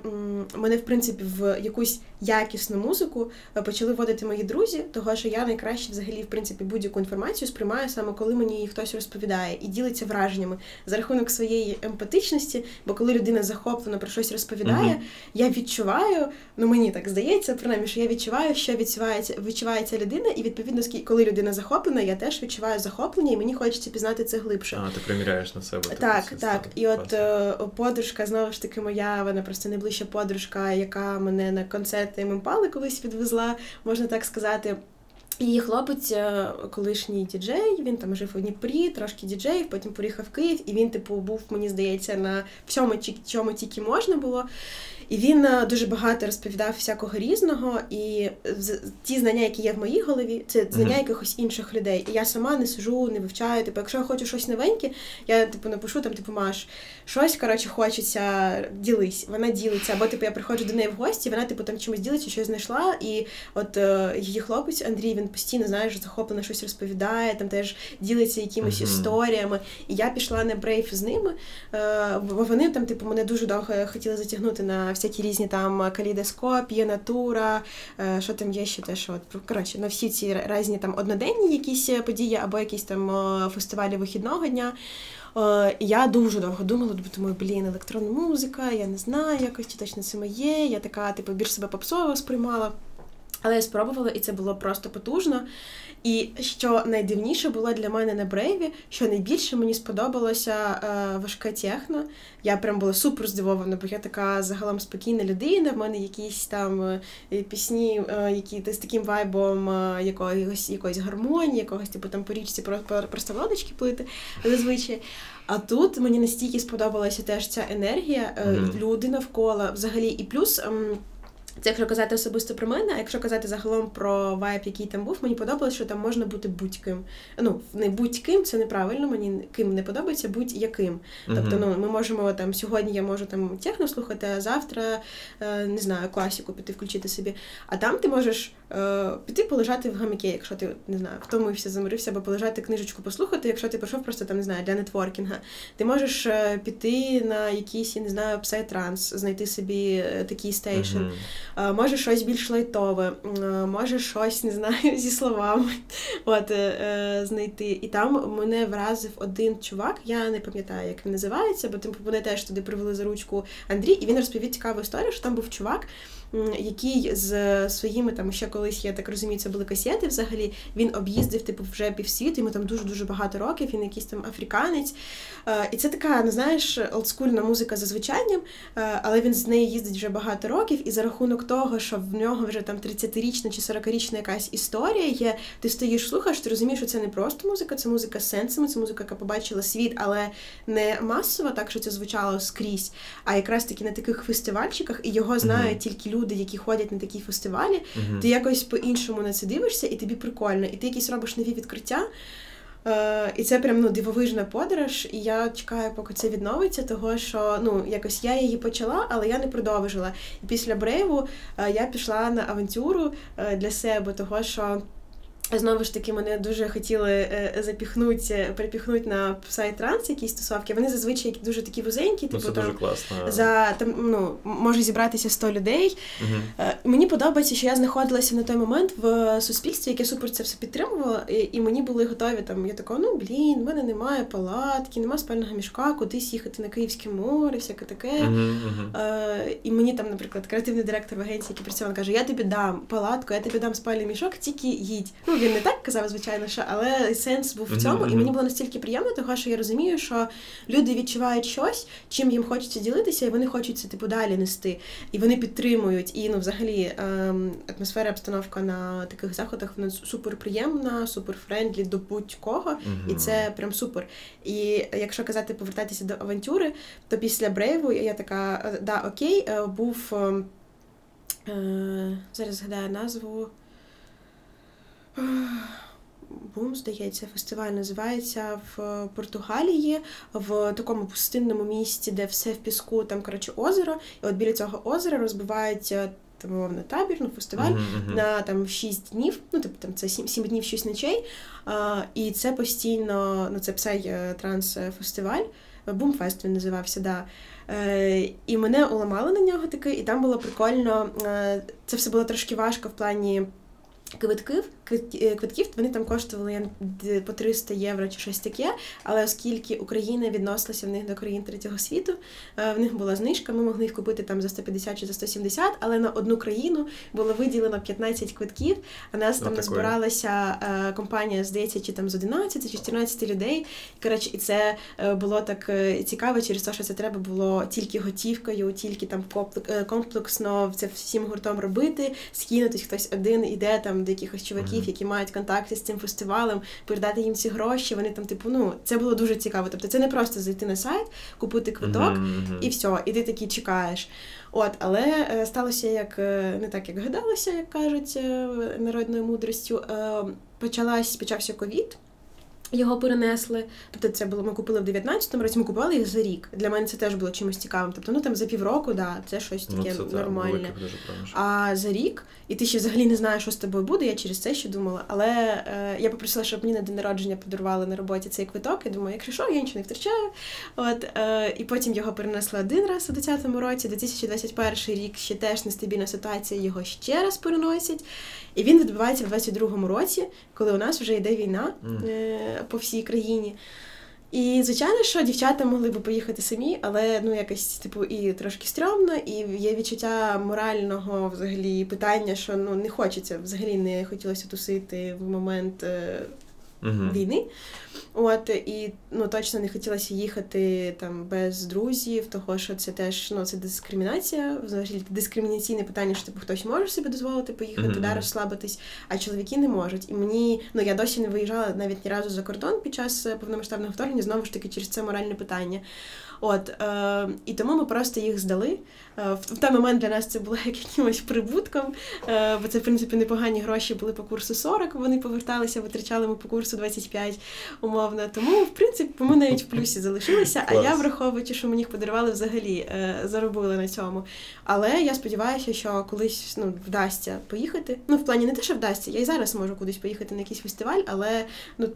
Speaker 2: мене, в принципі, в якусь якісну музику е, почали вводити мої друзі, того що я найкраще взагалі в принципі будь-яку інформацію сприймаю саме коли мені її хтось розповідає і ділиться враженнями за рахунок своєї емпатичності. Бо коли людина захоплена про щось розповідає, uh я відчуваю, ну мені так здається, принаймні, що я відчуваю, що відчувається відчувається людина, і відповідно, коли людина захоплена, я теж відчуваю захоплення, і мені хочеться пізнати це глибше.
Speaker 1: А ти приміряєш на себе.
Speaker 2: Так, так. І от е, подружка знову ж таки моя, вона просто найближча подружка, яка мене на концерт Тейм Імпали колись відвезла, можна так сказати. І хлопець, е, колишній діджей, він там жив у Дніпрі, трошки діджеїв, потім поїхав в Київ, і він, типу, був, мені здається, на всьому, чому тільки можна було. І він е, дуже багато розповідав всякого різного, і ті знання, які є в моїй голові, це знання mm-hmm. якихось інших людей. І я сама не сижу, не вивчаю. Типу, якщо я хочу щось новеньке, я типу напишу там, типу, маш, щось коротше хочеться, ділись. Вона ділиться. Або типу я приходжу до неї в гості, вона типу там чимось ділиться, щось знайшла. І от е, її хлопець Андрій він постійно знаєш, захоплено щось розповідає, там теж ділиться якимись mm-hmm. історіями. І я пішла на брейф з ними, е, вони там, типу, мене дуже довго хотіли затягнути на всякі різні там калейдоскоп, є натура, е, що там є ще теж. От, коротше, на всі ці різні там одноденні якісь події або якісь там фестивалі вихідного дня. Я дуже довго думала, думаю, блін, електронна музика, я не знаю, якось точно це моє. Я така, типу, більш себе попсово сприймала. Але я спробувала, і це було просто потужно. І що найдивніше було для мене на брейві, що найбільше мені сподобалося е, важке техно. Я прям була супер здивована, бо я така загалом спокійна людина. В мене якісь там е, пісні, е, які з таким вайбом е, якоїсь якоїсь гармонії, якогось типу там по річці просто водочки плити зазвичай. А тут мені настільки сподобалася теж ця енергія, mm-hmm. люди навколо взагалі, і плюс. Ем, це якщо казати особисто про мене, а якщо казати загалом про вайб, який там був, мені подобалось, що там можна бути будь-ким. Ну, не будь-ким, це неправильно, мені ким не подобається, будь-яким. Тобто, ну ми можемо там сьогодні я можу там техно слухати, а завтра е, не знаю, класіку піти включити собі. А там ти можеш е, піти полежати в гамаке, якщо ти не знаю, втомився, заморився, або полежати книжечку послухати, якщо ти прийшов просто там не знаю для нетворкінга. Ти можеш е, піти на якийсь, я не знаю, psy-trance, знайти собі е, такий station. Uh-huh. Може щось більш лайтове, може щось, не знаю, (laughs) зі словами от, е, знайти. І там мене вразив один чувак, я не пам'ятаю, як він називається, бо тим мене теж туди привели за ручку Андрій, і він розповів цікаву історію, що там був чувак який з своїми там ще колись, я так розумію, це були касети взагалі. Він об'їздив типу вже півсвіту, йому там дуже-дуже багато років, він якийсь там африканець. І це така, ну знаєш, олдскульна музика за звичайням, але він з нею їздить вже багато років, і за рахунок того, що в нього вже там 30-річна чи 40-річна якась історія є, ти стоїш, слухаєш, ти розумієш, що це не просто музика, це музика з сенсами, це музика, яка побачила світ, але не масово, так що це звучало скрізь, а якраз таки на таких фестивальчиках, і його знають mm-hmm. тільки люди люди, які ходять на такі фестивалі, uh-huh. ти якось по-іншому на це дивишся, і тобі прикольно, і ти якісь робиш нові відкриття. Е, І це прям ну, дивовижна подорож, і я чекаю, поки це відновиться, того що ну якось я її почала, але я не продовжила. І після брейву е, я пішла на авантюру е, для себе, того що. Знову ж таки, мене дуже хотіли е, запіхнути, припіхнути на сайт транс якісь тусовки. Вони зазвичай дуже такі вузенькі,
Speaker 1: ну,
Speaker 2: типу
Speaker 1: це дуже класно.
Speaker 2: за там ну може зібратися 100 людей.
Speaker 1: Угу.
Speaker 2: Мені подобається, що я знаходилася на той момент в суспільстві, яке супер це все підтримувало, і, і мені були готові там. Я така, ну блін, в мене немає палатки, немає спального мішка, кудись їхати на Київське море, всяке таке.
Speaker 1: Угу, угу.
Speaker 2: Е, І мені там, наприклад, креативний директор в агенції, який працював, каже: Я тобі дам палатку, я тобі дам спальний мішок, тільки їдь. Ну він не так казав, звичайно, що але сенс був в цьому, mm-hmm. і мені було настільки приємно, того що я розумію, що люди відчувають щось, чим їм хочеться ділитися, і вони хочуть це типу далі нести. І вони підтримують. І ну, взагалі, ем, атмосфера, обстановка на таких заходах вона супер приємна, супер friendly до будь-кого, mm-hmm. і це прям супер. І якщо казати повертатися до авантюри, то після Брейву я така, «Е, да, окей, е, був. Ем, е, зараз згадаю назву. Бум, здається, фестиваль називається в Португалії, в такому пустинному місті, де все в піску, там коротше озеро. І от біля цього озера розбивають там мовно табір, ну фестиваль uh-huh. на там 6 днів. Ну тобто там це 7, 7 днів, 6 ночей. А, І це постійно, ну це псай е, транс фестиваль. Бумфест він називався, да. Е, І мене уламали на нього таки, і там було прикольно. Е, це все було трошки важко в плані квитків, квитків вони там коштували по 300 євро чи щось таке. Але оскільки Україна відносилася в них до країн третього світу, е, в них була знижка, ми могли їх купити там за 150 чи за 170, але на одну країну було виділено 15 квитків. А нас там назбиралася е, компанія, здається, чи там з 11 чи 14 людей. Коротше, і це було так цікаво, через те, що це треба було тільки готівкою, тільки там комплексно це всім гуртом робити, скинутись хтось один іде там до якихось чуваків, які мають контакти з цим фестивалем, передати їм ці гроші. Вони там, типу, ну це було дуже цікаво. Тобто, це не просто зайти на сайт, купити квиток і все, і ти такий чекаєш. От, але е, сталося як е, не так, як гадалося, як кажуть е, народною мудростю. Почалась почався ковід. Його перенесли, тобто це було. Ми купили в 19-му році. Ми купували їх за рік. Для мене це теж було чимось цікавим. Тобто, ну там за півроку, да, це щось ну, таке ну, це, нормальне. а за рік, і ти ще взагалі не знаєш, що з тобою буде. Я через це ще думала. Але е, я попросила, щоб мені на день народження подарували на роботі цей квиток. І думаю, якщо що, я нічого не втрачаю. От е, і потім його перенесли один раз у 20-му році. 2021 рік ще теж нестабільна ситуація. Його ще раз переносять. І він відбувається в 22-му році, коли у нас вже йде війна. Mm. Е, по всій країні. І звичайно, що дівчата могли б поїхати самі, але ну якось типу і трошки стрьомно, і є відчуття морального взагалі питання, що ну не хочеться взагалі не хотілося тусити в момент
Speaker 1: Мгм.
Speaker 2: війни. От і ну точно не хотілося їхати там без друзів, того що це теж ну це дискримінація, взагалі дискримінаційне питання, що типу хтось може собі дозволити поїхати
Speaker 1: Мгм.
Speaker 2: туди, розслабитись, а чоловіки не можуть. І мені ну я досі не виїжджала навіть ні разу за кордон під час е, повномасштабного вторгнення, знову ж таки через це моральне питання. От е, і тому ми просто їх здали. Е, в, той момент для нас це було як (laughs) якимось прибутком, е, бо це в принципі непогані гроші були по курсу 40, Вони поверталися, витрачали ми по курсу 25, умовно. Тому, в принципі, ми навіть в плюсі залишилися. А я, враховуючи, що мені їх подарували, взагалі е, заробила на цьому. Але я сподіваюся, що колись ну, вдасться поїхати. Ну, в плані не те, що вдасться, я і зараз можу кудись поїхати на якийсь фестиваль, але ну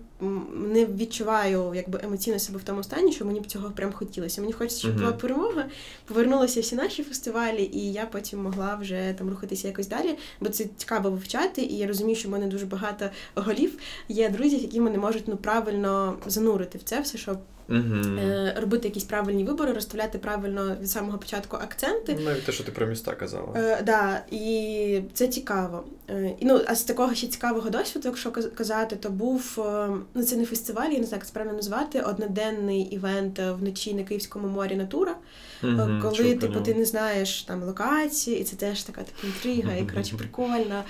Speaker 2: не відчуваю якби емоційно себе в тому стані, що мені б цього прям хотілося. Мені хочеться, щоб була перемога, повернулися всі наші фестивалі, і я потім могла вже там рухатися якось далі, бо це цікаво вивчати, і я розумію, що в мене дуже багато голів є друзів, які мене можуть ну правильно занурити в це все, щоб е, робити якісь правильні вибори, розставляти правильно від самого початку акценти.
Speaker 1: Ну, Навіть те, що ти про міста казала.
Speaker 2: Е, да, і це цікаво. Е, ну, а з такого ще цікавого досвіду, якщо казати, то був е, ну це не фестиваль, я не знаю, як це правильно назвати, одноденний івент вночі на Київському морі Натура.
Speaker 1: Мгм,
Speaker 2: коли
Speaker 1: чув
Speaker 2: типу ти не знаєш там локації, і це теж така така інтрига, і коротше прикольно.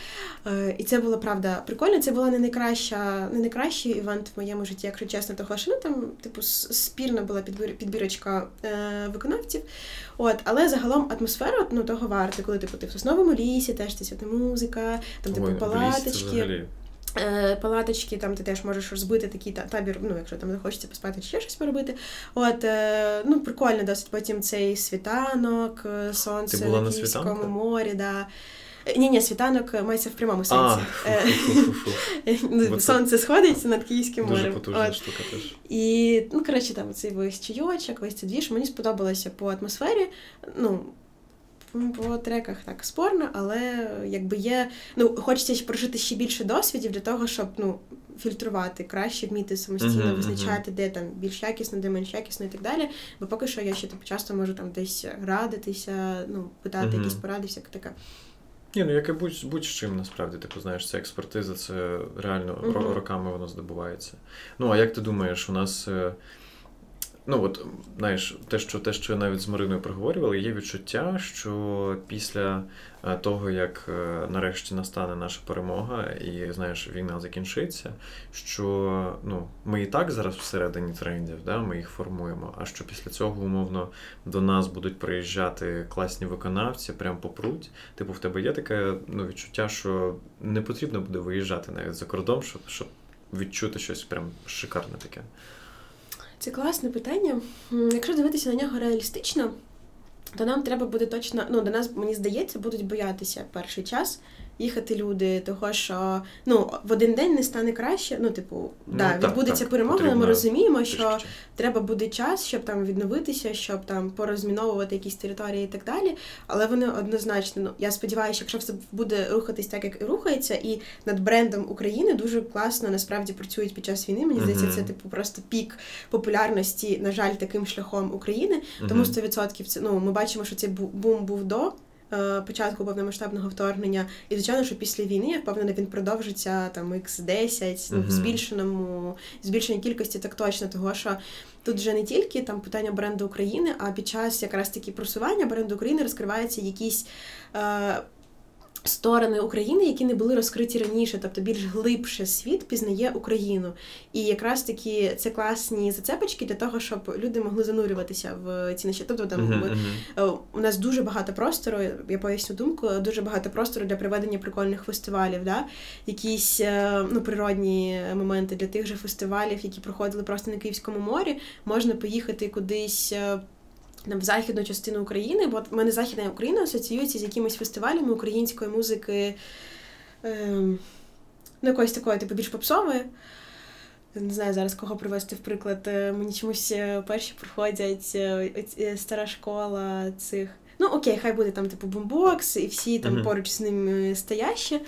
Speaker 2: Е, І це було правда прикольно. Це була не найкраща, не найкращий івент в моєму житті, якщо чесно, того що ну там, типу, спірна була підбір, підбірочка е, виконавців. От, але загалом атмосфера ну, того варта, коли типу ти в сосновому лісі, теж свята музика, там типу
Speaker 1: це
Speaker 2: палаточки.
Speaker 1: взагалі.
Speaker 2: Е, палаточки, там ти теж можеш розбити такий табір, ну, якщо там захочеться поспати чи ще щось поробити. От, е, ну, прикольно досить потім цей світанок, е, сонце
Speaker 1: Ти була
Speaker 2: на Київському морі, да. Ні, ні, світанок мається в прямому сенсі. Сонце сходить над Київським
Speaker 1: Дуже
Speaker 2: морем.
Speaker 1: потужна
Speaker 2: От.
Speaker 1: штука теж.
Speaker 2: І, ну, коротше, там цей весь чайочок, весь цей двіж, мені сподобалося по атмосфері. Ну, по треках так спорно, але якби є. Ну, хочеться прожити ще більше досвідів для того, щоб ну, фільтрувати, краще вміти самостійно
Speaker 1: мгм.
Speaker 2: визначати, де там більш якісно, де менш якісно і так далі. Бо поки що я ще типу, часто можу там десь радитися, ну, питати
Speaker 1: Мгм.
Speaker 2: якісь поради, всяке таке.
Speaker 1: Ні, ну як і будь, будь чим насправді, типу, знаєш, ця експертиза, це реально роками воно здобувається. Ну, а як ти думаєш, у нас. Ну, от, знаєш, те, що те, що навіть з Мариною проговорювали, є відчуття, що після е, того, як е, нарешті настане наша перемога, і знаєш, війна закінчиться, що ну, ми і так зараз всередині трендів, да, ми їх формуємо. А що після цього умовно до нас будуть приїжджати класні виконавці, прям попруть. Типу, в тебе є таке ну, відчуття, що не потрібно буде виїжджати навіть за кордон, щоб, щоб відчути щось прям шикарне таке.
Speaker 2: Це класне питання. Якщо дивитися на нього реалістично, то нам треба буде точно, ну, до нас, мені здається, будуть боятися перший час їхати люди, того що ну, в один день не стане краще. Ну, типу,
Speaker 1: Ну,
Speaker 2: да,
Speaker 1: так,
Speaker 2: відбудеться
Speaker 1: так,
Speaker 2: перемога, але ми розуміємо, що
Speaker 1: часу.
Speaker 2: треба буде час, щоб там відновитися, щоб там порозміновувати якісь території і так далі. Але вони однозначно, ну я сподіваюся, якщо все буде рухатись так, як і рухається, і над брендом України дуже класно насправді працюють під час війни. Мені здається, це типу просто пік популярності, на жаль, таким шляхом України. Тому
Speaker 1: Мгм.
Speaker 2: 100% це ну ми бачимо, що цей бу- бум був до. Е, Початку повномасштабного вторгнення, і звичайно, що після війни я впевнена, він продовжиться там x10, ну, в збільшеному збільшеній кількості, так точно, того що тут вже не тільки там питання бренду України, а під час якраз таки просування бренду України розкриваються якісь. Е, Сторони України, які не були розкриті раніше, тобто більш глибше світ пізнає Україну. І якраз таки це класні зацепочки для того, щоб люди могли занурюватися в ці наші. Тобто там
Speaker 1: мгм.
Speaker 2: Е, У нас дуже багато простору, я поясню думку, дуже багато простору для проведення прикольних фестивалів, да? якісь е, ну, природні моменти для тих же фестивалів, які проходили просто на Київському морі. Можна поїхати кудись. Там, в західну частину України, бо в мене Західна Україна асоціюється з якимись фестивалями української музики, ем, ну, якоїсь такої, типу, більш попсової. Не знаю зараз кого привести в приклад. Е, Мені чомусь е, перші приходять оць- е, стара школа цих. Ну окей, хай буде там типу бомбокс і всі там uh-huh. поруч з ним стоящі,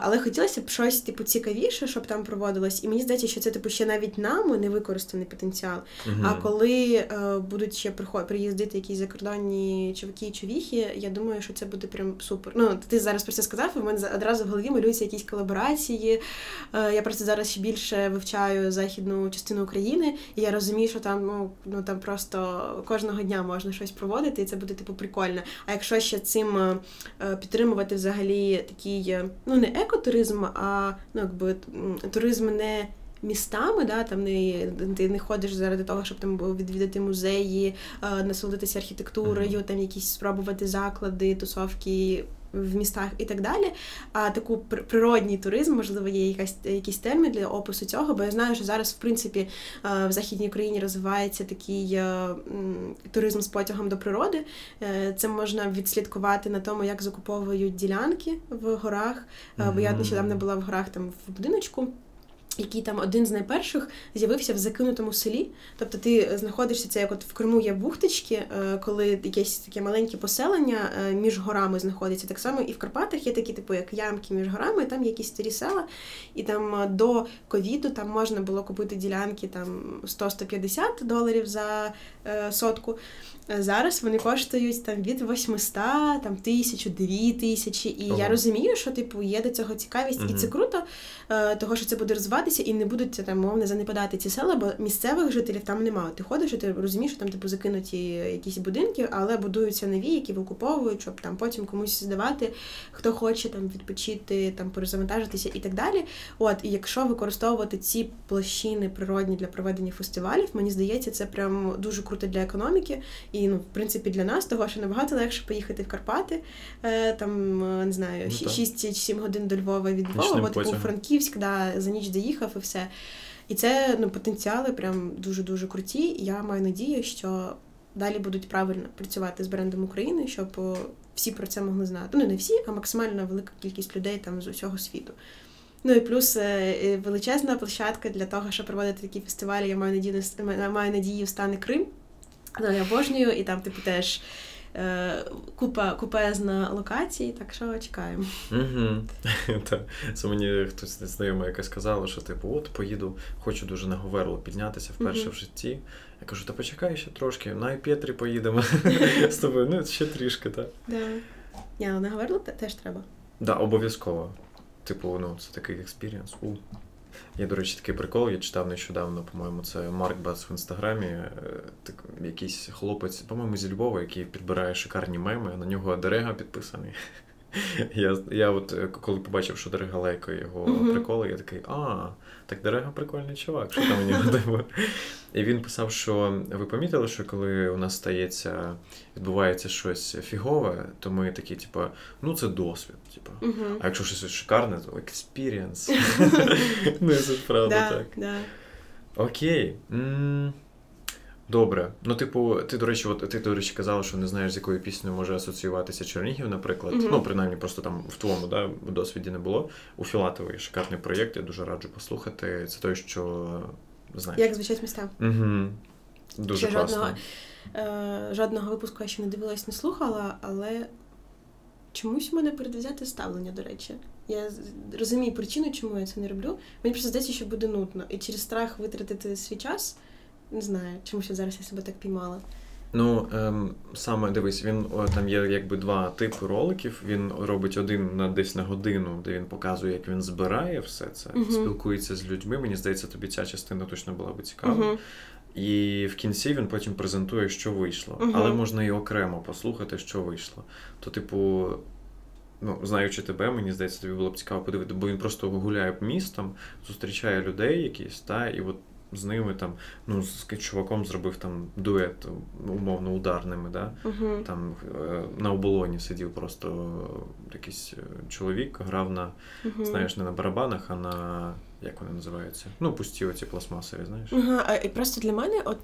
Speaker 2: але хотілося б щось типу цікавіше, щоб там проводилось. І мені здається, що це типу ще навіть нам не використаний потенціал. Uh-huh. А коли е, будуть ще приход приїздити якісь закордонні чуваки і човіхи, я думаю, що це буде прям супер. Ну ти зараз про це сказав, і в мене одразу в голові малюються якісь колаборації. Е, я просто зараз ще більше вивчаю західну частину України, і я розумію, що там ну ну там просто кожного дня можна щось проводити, і це буде типу прикольно. А якщо ще цим е, е, підтримувати взагалі такий, ну не екотуризм, а ну якби туризм не. Містами, да, там не ти не ходиш заради того, щоб там відвідати музеї, насолодитися архітектурою, там якісь спробувати заклади, тусовки в містах і так далі. А таку природній туризм, можливо, є якась якийсь термін для опису цього, бо я знаю, що зараз, в принципі, в Західній Україні розвивається такий е, туризм з потягом до природи. Е, це можна відслідкувати на тому, як закуповують ділянки в горах. Бо я нещодавно була в горах там в будиночку який там один з найперших з'явився в закинутому селі. Тобто ти знаходишся це, як от в Криму є бухточки, е, коли якесь таке маленьке поселення е, між горами знаходиться. Так само і в Карпатах є такі, типу, як ямки між горами, там якісь старі села, і там е, до ковіду там можна було купити ділянки там 100-150 доларів за сотку. Зараз вони коштують там від 800, там тисячу, дві тисячі. І Ого. я розумію, що типу є до цього цікавість, угу. і це круто, того що це буде розвиватися, і не будуть там мовно занепадати ці села, бо місцевих жителів там немає. Ти ходиш, і ти розумієш, що там типу закинуті якісь будинки, але будуються нові, які викуповують, щоб там потім комусь здавати, хто хоче там відпочити, там перезавантажитися і так далі. От, і якщо використовувати ці площини природні для проведення фестивалів, мені здається, це прям дуже круто для економіки. І ну, в принципі, для нас того, що набагато легше поїхати в Карпати, е, там е, не знаю, ну, 6 чи 7 годин до Львова від Львова, бо типу Франківськ, да, за ніч доїхав і все. І це ну, потенціали прям дуже-дуже круті. я маю надію, що далі будуть правильно працювати з брендом України, щоб е, всі про це могли знати. Ну, не всі, а максимально велика кількість людей там з усього світу. Ну і плюс величезна площадка для того, щоб проводити такі фестивалі. Я маю надію, маю надію стане Крим. Ну, я обожнюю, і там, типу, теж е, купа купезна локацій, так що чекаємо. (laughs)
Speaker 1: Це мені хтось знайома яка сказала, що типу, от поїду, хочу дуже на Говерло піднятися вперше в житті. Я кажу, та почекай ще трошки, на Петрі поїдемо (laughs) з тобою. Ну, ще трішки, так.
Speaker 2: Ні, але на Говерлу теж треба.
Speaker 1: Так, обов'язково. Типу, ну, це такий experience. Є, до речі, такий прикол, я читав нещодавно, по-моєму, це Марк Бац в інстаграмі. Е, так, якийсь хлопець, по-моєму, зі Львова, який підбирає шикарні меми, на нього Дерега підписаний. Я я от е, коли побачив, що Дерега лайкає його uh-huh. приколи, я такий, а, так Дерега прикольний чувак, що там у нього типу. І він писав, що ви помітили, що коли у нас стається, відбувається щось фігове, то ми такі, типу, ну це досвід. Типу. Uh-huh. А якщо щось шикарне, то experience. (laughs) Ну, це правда так. Окей. Добре. Ну, типу, ти, до речі, от ти, до речі, казала, що не знаєш, з якою піснею може асоціюватися Чернігів, наприклад. Mm-hmm. Ну, принаймні, просто там в твоєму да, досвіді не було. У Філатової шикарний проєкт, я дуже раджу послухати. Це той, що знаєш.
Speaker 2: Як звучать міста.
Speaker 1: Угу. Дуже ще класно.
Speaker 2: Жодного, е, жодного випуску я ще не дивилась, не слухала, але чомусь у мене передвзяте ставлення, до речі. Я розумію причину, чому я це не роблю. Мені просто здається, що буде нудно. І через страх витратити свій час. Не знаю, чому ще зараз я себе так піймала.
Speaker 1: Ну, ем, саме дивись, він там є якби два типи роликів. Він робить один на десь на годину, де він показує, як він збирає все це, uh-huh. спілкується з людьми. Мені здається, тобі ця частина точно була би цікава. Uh-huh. І в кінці він потім презентує, що вийшло. Uh-huh. Але можна і окремо послухати, що вийшло. То, типу, ну, знаючи тебе, мені здається, тобі було б цікаво подивити, бо він просто гуляє містом, зустрічає людей якісь, та, і от з ними там, ну, з чуваком зробив там дует, умовно ударними. да?
Speaker 2: Uh-huh.
Speaker 1: Там е, на оболоні сидів просто якийсь е, чоловік, грав на, uh-huh. знаєш, не на барабанах, а на. Як вони називаються? Ну, пусті оці пластмасові, знаєш.
Speaker 2: Ага, І просто для мене, от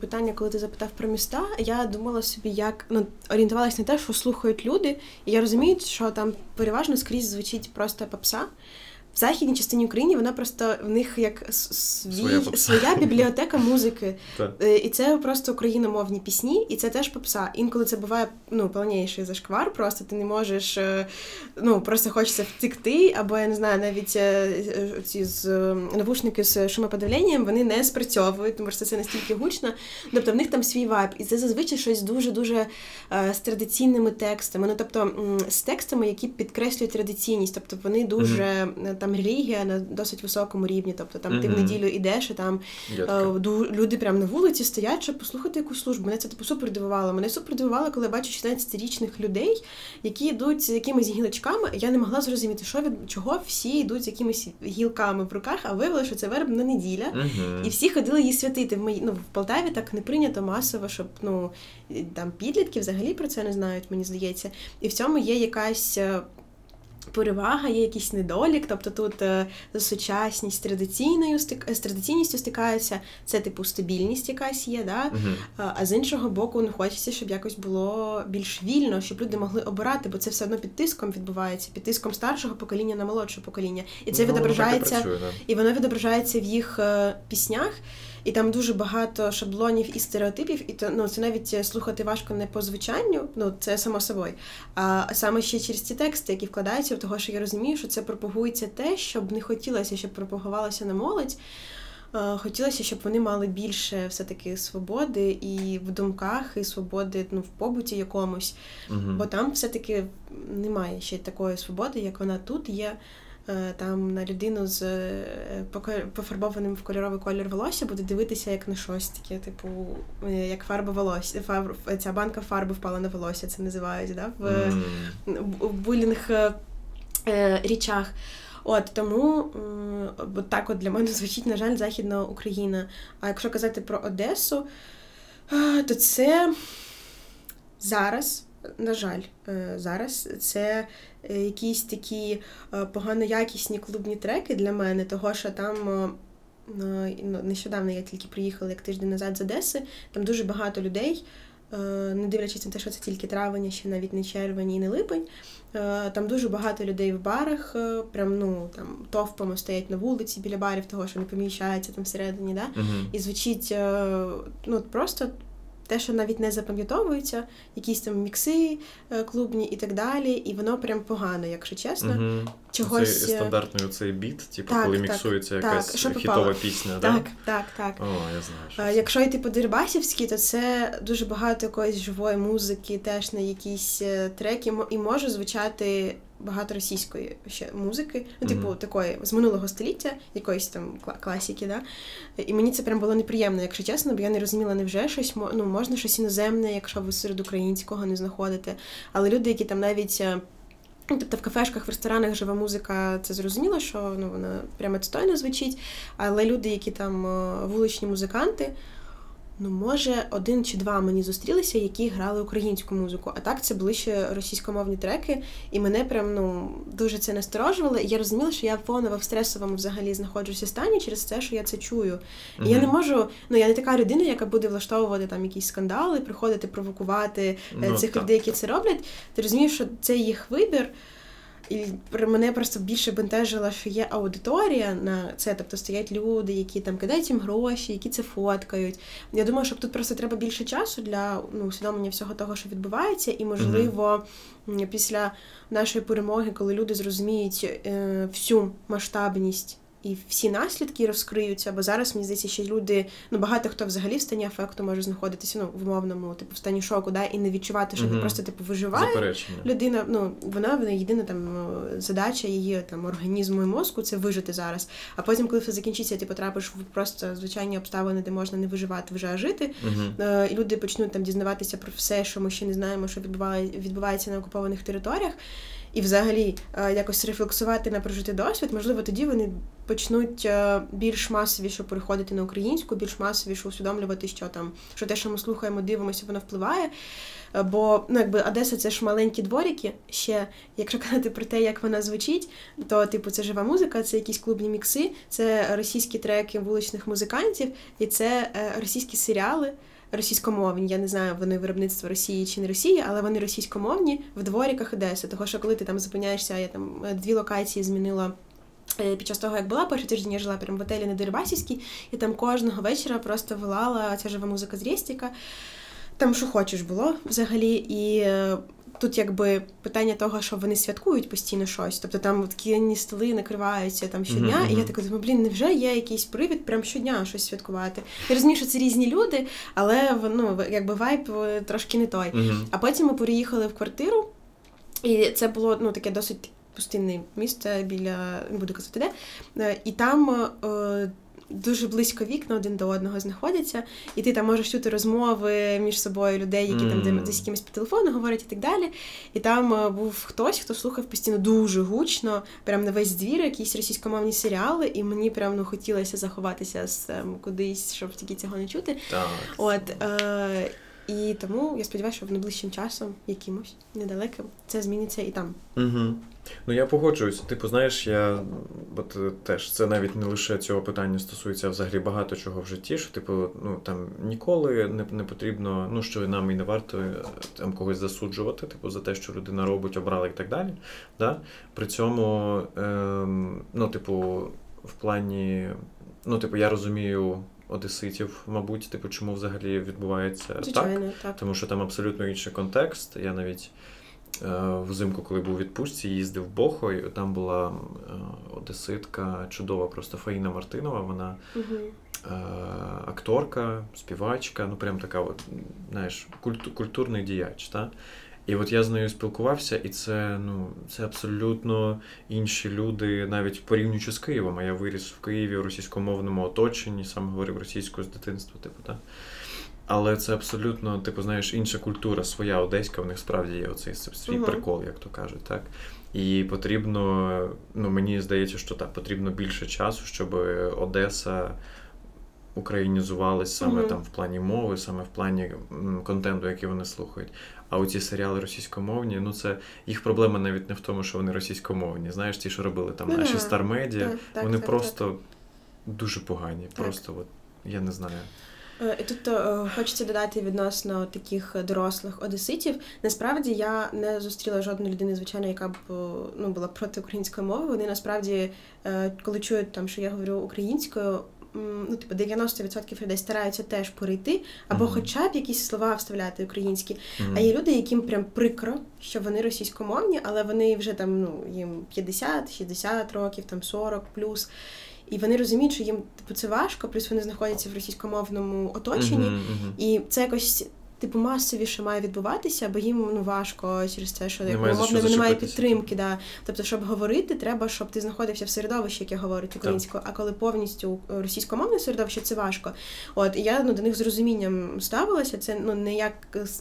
Speaker 2: питання, коли ти запитав про міста, я думала собі, як ну, орієнтувалася на те, що слухають люди, і я розумію, що там переважно скрізь звучить просто попса. В західній частині України вона просто в них як свій, своя, своя бібліотека музики. (laughs) Е, і це просто україномовні пісні, і це теж попса. Інколи це буває ну, повніший зашквар, просто ти не можеш, е, ну просто хочеться втекти, або я не знаю, навіть е, ці з навушники з шумоподавленням вони не спрацьовують, тому що це настільки гучно. Тобто в них там свій вайб. І це зазвичай щось дуже-дуже з традиційними текстами. Ну тобто з текстами, які підкреслюють традиційність, тобто вони дуже. Там релігія на досить високому рівні. Тобто там mm-hmm. ти в неділю йдеш, і там uh, люди прямо на вулиці стоять, щоб послухати якусь службу. Мене це типу супер дивувало. Мене супер дивувало, коли я бачу 16-річних людей, які йдуть з якимись гілочками. Я не могла зрозуміти, що від чого всі йдуть з якимись гілками в руках, а виявилося, що це вербна неділя,
Speaker 1: mm-hmm.
Speaker 2: і всі ходили її святити. В мої ну в Полтаві так не прийнято масово, щоб ну там підлітки взагалі про це не знають, мені здається. І в цьому є якась е, перевага, є якийсь недолік, тобто тут е, сучасність традиційною з традиційністю стикаються, це типу стабільність якась є, да?
Speaker 1: Uh-huh.
Speaker 2: а з іншого боку, ну хочеться, щоб якось було більш вільно, щоб люди могли обирати, бо це все одно під тиском відбувається, під тиском старшого покоління на молодше покоління. І це
Speaker 1: ну,
Speaker 2: відображається,
Speaker 1: працює, да.
Speaker 2: і воно відображається в їх е, піснях і там дуже багато шаблонів і стереотипів, і то ну це навіть е, слухати важко не по звучанню, ну це само собою. А саме ще через ті тексти, які вкладаються, в того, що я розумію, що це пропагується те, щоб не хотілося, щоб пропагувалося на молодь. Хотілося, щоб вони мали більше все-таки свободи і в думках, і свободи ну, в побуті якомусь,
Speaker 1: uh
Speaker 2: бо там все-таки немає ще такої свободи, як вона тут є. Е, там на людину з е, пофарбованим в кольоровий колір волосся буде дивитися як на щось таке, типу, е, як фарба волосся. Фарб, ця банка фарби впала на волосся, це називають да? в, mm. в булінг річах. От тому от так от для мене звучить, на жаль, Західна Україна. А якщо казати про Одесу, то це зараз, на жаль, зараз це якісь такі е, поганоякісні клубні треки для мене, того що там. Е, ну, нещодавно я тільки приїхала як тиждень назад з Одеси, там дуже багато людей, не дивлячись на те, що це тільки травень, ще навіть не червень і не липень. Там дуже багато людей в барах, прям ну там товпами стоять на вулиці біля барів, того що не поміщається там всередині. Да?
Speaker 1: Uh-huh.
Speaker 2: І звучить ну, просто те, що навіть не запам'ятовується, якісь там мікси е, клубні і так далі, і воно прям погано, якщо чесно.
Speaker 1: Угу.
Speaker 2: Чогось...
Speaker 1: Цей стандартний оцей біт, типу, так, коли так, міксується якась
Speaker 2: так,
Speaker 1: хітова пісня.
Speaker 2: Так, так, так.
Speaker 1: О, я знаю. Що
Speaker 2: е, Якщо йти по Дербасівській, то це дуже багато якоїсь живої музики, теж на якісь е, треки, і може звучати багато російської ще музики, ну, типу, mm-hmm. такої з минулого століття, якоїсь там класіки, да. І мені це прям було неприємно, якщо чесно, бо я не розуміла, невже щось ну, можна щось іноземне, якщо ви серед українського не знаходите. Але люди, які там навіть. Е, ну, тобто в кафешках, в ресторанах жива музика, це зрозуміло, що ну, вона прямо відстойно звучить. Але люди, які там е, вуличні музиканти, Ну, може, один чи два мені зустрілися, які грали українську музику. А так це були ще російськомовні треки, і мене прям ну дуже це насторожувало. І я розуміла, що я фоново в стресовому взагалі знаходжуся стані через те, що я це чую. І я не можу, ну я не така людина, яка буде влаштовувати там якісь скандали, приходити провокувати е, ну, цих так, людей, які так. це роблять. Ти розумієш, що це їх вибір. І мене просто більше бентежило, що є аудиторія на це, тобто стоять люди, які там кидають їм гроші, які це фоткають. Я думаю, що тут просто треба більше часу для ну, усвідомлення всього того, що відбувається, і можливо mm-hmm. після нашої перемоги, коли люди зрозуміють е, всю масштабність і всі наслідки розкриються, бо зараз мені здається, що люди, ну багато хто взагалі в стані афекту може знаходитися ну, в умовному, типу, в стані шоку, да, і не відчувати, що mm просто типу виживає людина. Ну вона вона єдина там задача її там організму і мозку це вижити зараз. А потім, коли все закінчиться, ти потрапиш в просто звичайні обставини, де можна не виживати, вже а жити.
Speaker 1: mm
Speaker 2: І люди почнуть там дізнаватися про все, що ми ще не знаємо, що відбувається на окупованих територіях і взагалі е, якось рефлексувати на прожитий досвід, можливо, тоді вони почнуть е, більш масовіше переходити на українську, більш масовіше усвідомлювати, що там, що те, що ми слухаємо, дивимося, воно впливає. Е, бо ну, якби Одеса це ж маленькі дворики. Ще, якщо казати про те, як вона звучить, то типу це жива музика, це якісь клубні мікси, це російські треки вуличних музикантів, і це російські серіали російськомовні. Я не знаю, вони виробництво Росії чи не Росії, але вони російськомовні в дворіках Одеси. Того, що коли ти там зупиняєшся, я там е, дві локації змінила. Е, під час того, як була перший тиждень, я жила прямо в отелі на Дерибасівській, і там кожного вечора просто вилала ця жива музика з Рєстіка. Там що хочеш було взагалі. І е, тут якби питання того, що вони святкують постійно щось. Тобто там такі столи накриваються там щодня. Mm-hmm. І я така думаю, блін, невже є якийсь привід прям щодня щось святкувати? Я розумію, що це різні люди, але ну, якби вайб е, трошки не той. Mm-hmm. А потім ми переїхали в квартиру, і це було ну таке досить пустинне місце біля не буду казати де. Е, і там е, дуже близько вікна один до одного знаходяться, і ти там можеш чути розмови між собою людей, які mm. там десь якимось по телефону говорять і так далі. І там е, був хтось, хто слухав постійно дуже гучно, прям на весь двір, якісь російськомовні серіали, і мені прям ну хотілося заховатися з ем, кудись, щоб тільки цього не чути.
Speaker 1: Так.
Speaker 2: От, е- і тому я сподіваюся, що в найближчим часом, якимось недалеким, це зміниться і там.
Speaker 1: Угу. Ну я погоджуюся. Типу, знаєш, я от е, теж це навіть не лише цього питання стосується а взагалі багато чого в житті. Що, типу, ну там ніколи не не потрібно, ну що нам і не варто е, там когось засуджувати, типу, за те, що людина робить, обрала і так далі. Да? При цьому, е, ну, типу, в плані, ну, типу, я розумію одеситів, мабуть, типу, чому взагалі відбувається
Speaker 2: Звичайно,
Speaker 1: так?
Speaker 2: так.
Speaker 1: Тому що там абсолютно інший контекст. Я навіть взимку, коли був у відпустці, їздив в Бохо, і там була е, одеситка, чудова, просто Фаїна Мартинова. Вона.
Speaker 2: Угу.
Speaker 1: Акторка, співачка, ну прям така, от, знаєш, культу, культурний діяч. Та? І от я з нею спілкувався, і це ну, це абсолютно інші люди, навіть порівнюючи з Києвом. А я виріс в Києві в російськомовному оточенні, сам говорив російською з дитинства, типу, так. Але це абсолютно, типу, знаєш, інша культура, своя одеська, в них справді є оцей свій uh-huh. прикол, як то кажуть, так. І потрібно, ну мені здається, що так, потрібно більше часу, щоб Одеса українізувалась саме uh-huh. там в плані мови, саме в плані контенту, який вони слухають. А у ці серіали російськомовні, ну це їх проблема навіть не в тому, що вони російськомовні. Знаєш, ті, що робили там наші стармедіа, вони так, просто так. дуже погані. Просто от я не знаю.
Speaker 2: Е, і Тут е, хочеться додати відносно таких дорослих одеситів. Насправді я не зустріла жодної людини, звичайно, яка б ну була проти української мови. Вони насправді, е, коли чують там, що я говорю українською, ну, типу, 90% людей стараються теж перейти, або mm-hmm. хоча б якісь слова вставляти українські. Mm-hmm. А є люди, яким прям прикро, що вони російськомовні, але вони вже там ну, їм 50-60 років, там 40 плюс. І вони розуміють, що їм типу це важко, плюс вони знаходяться в російськомовному оточенні, uh-huh, uh-huh. і це якось типу масовіше має відбуватися, бо їм ну важко через те, що немає, мовно немає підтримки. Да. Тобто, щоб говорити, треба, щоб ти знаходився в середовищі, яке говорить українською. А коли повністю російськомовне середовище, це важко. От і я ну до них з розумінням ставилася. Це ну не як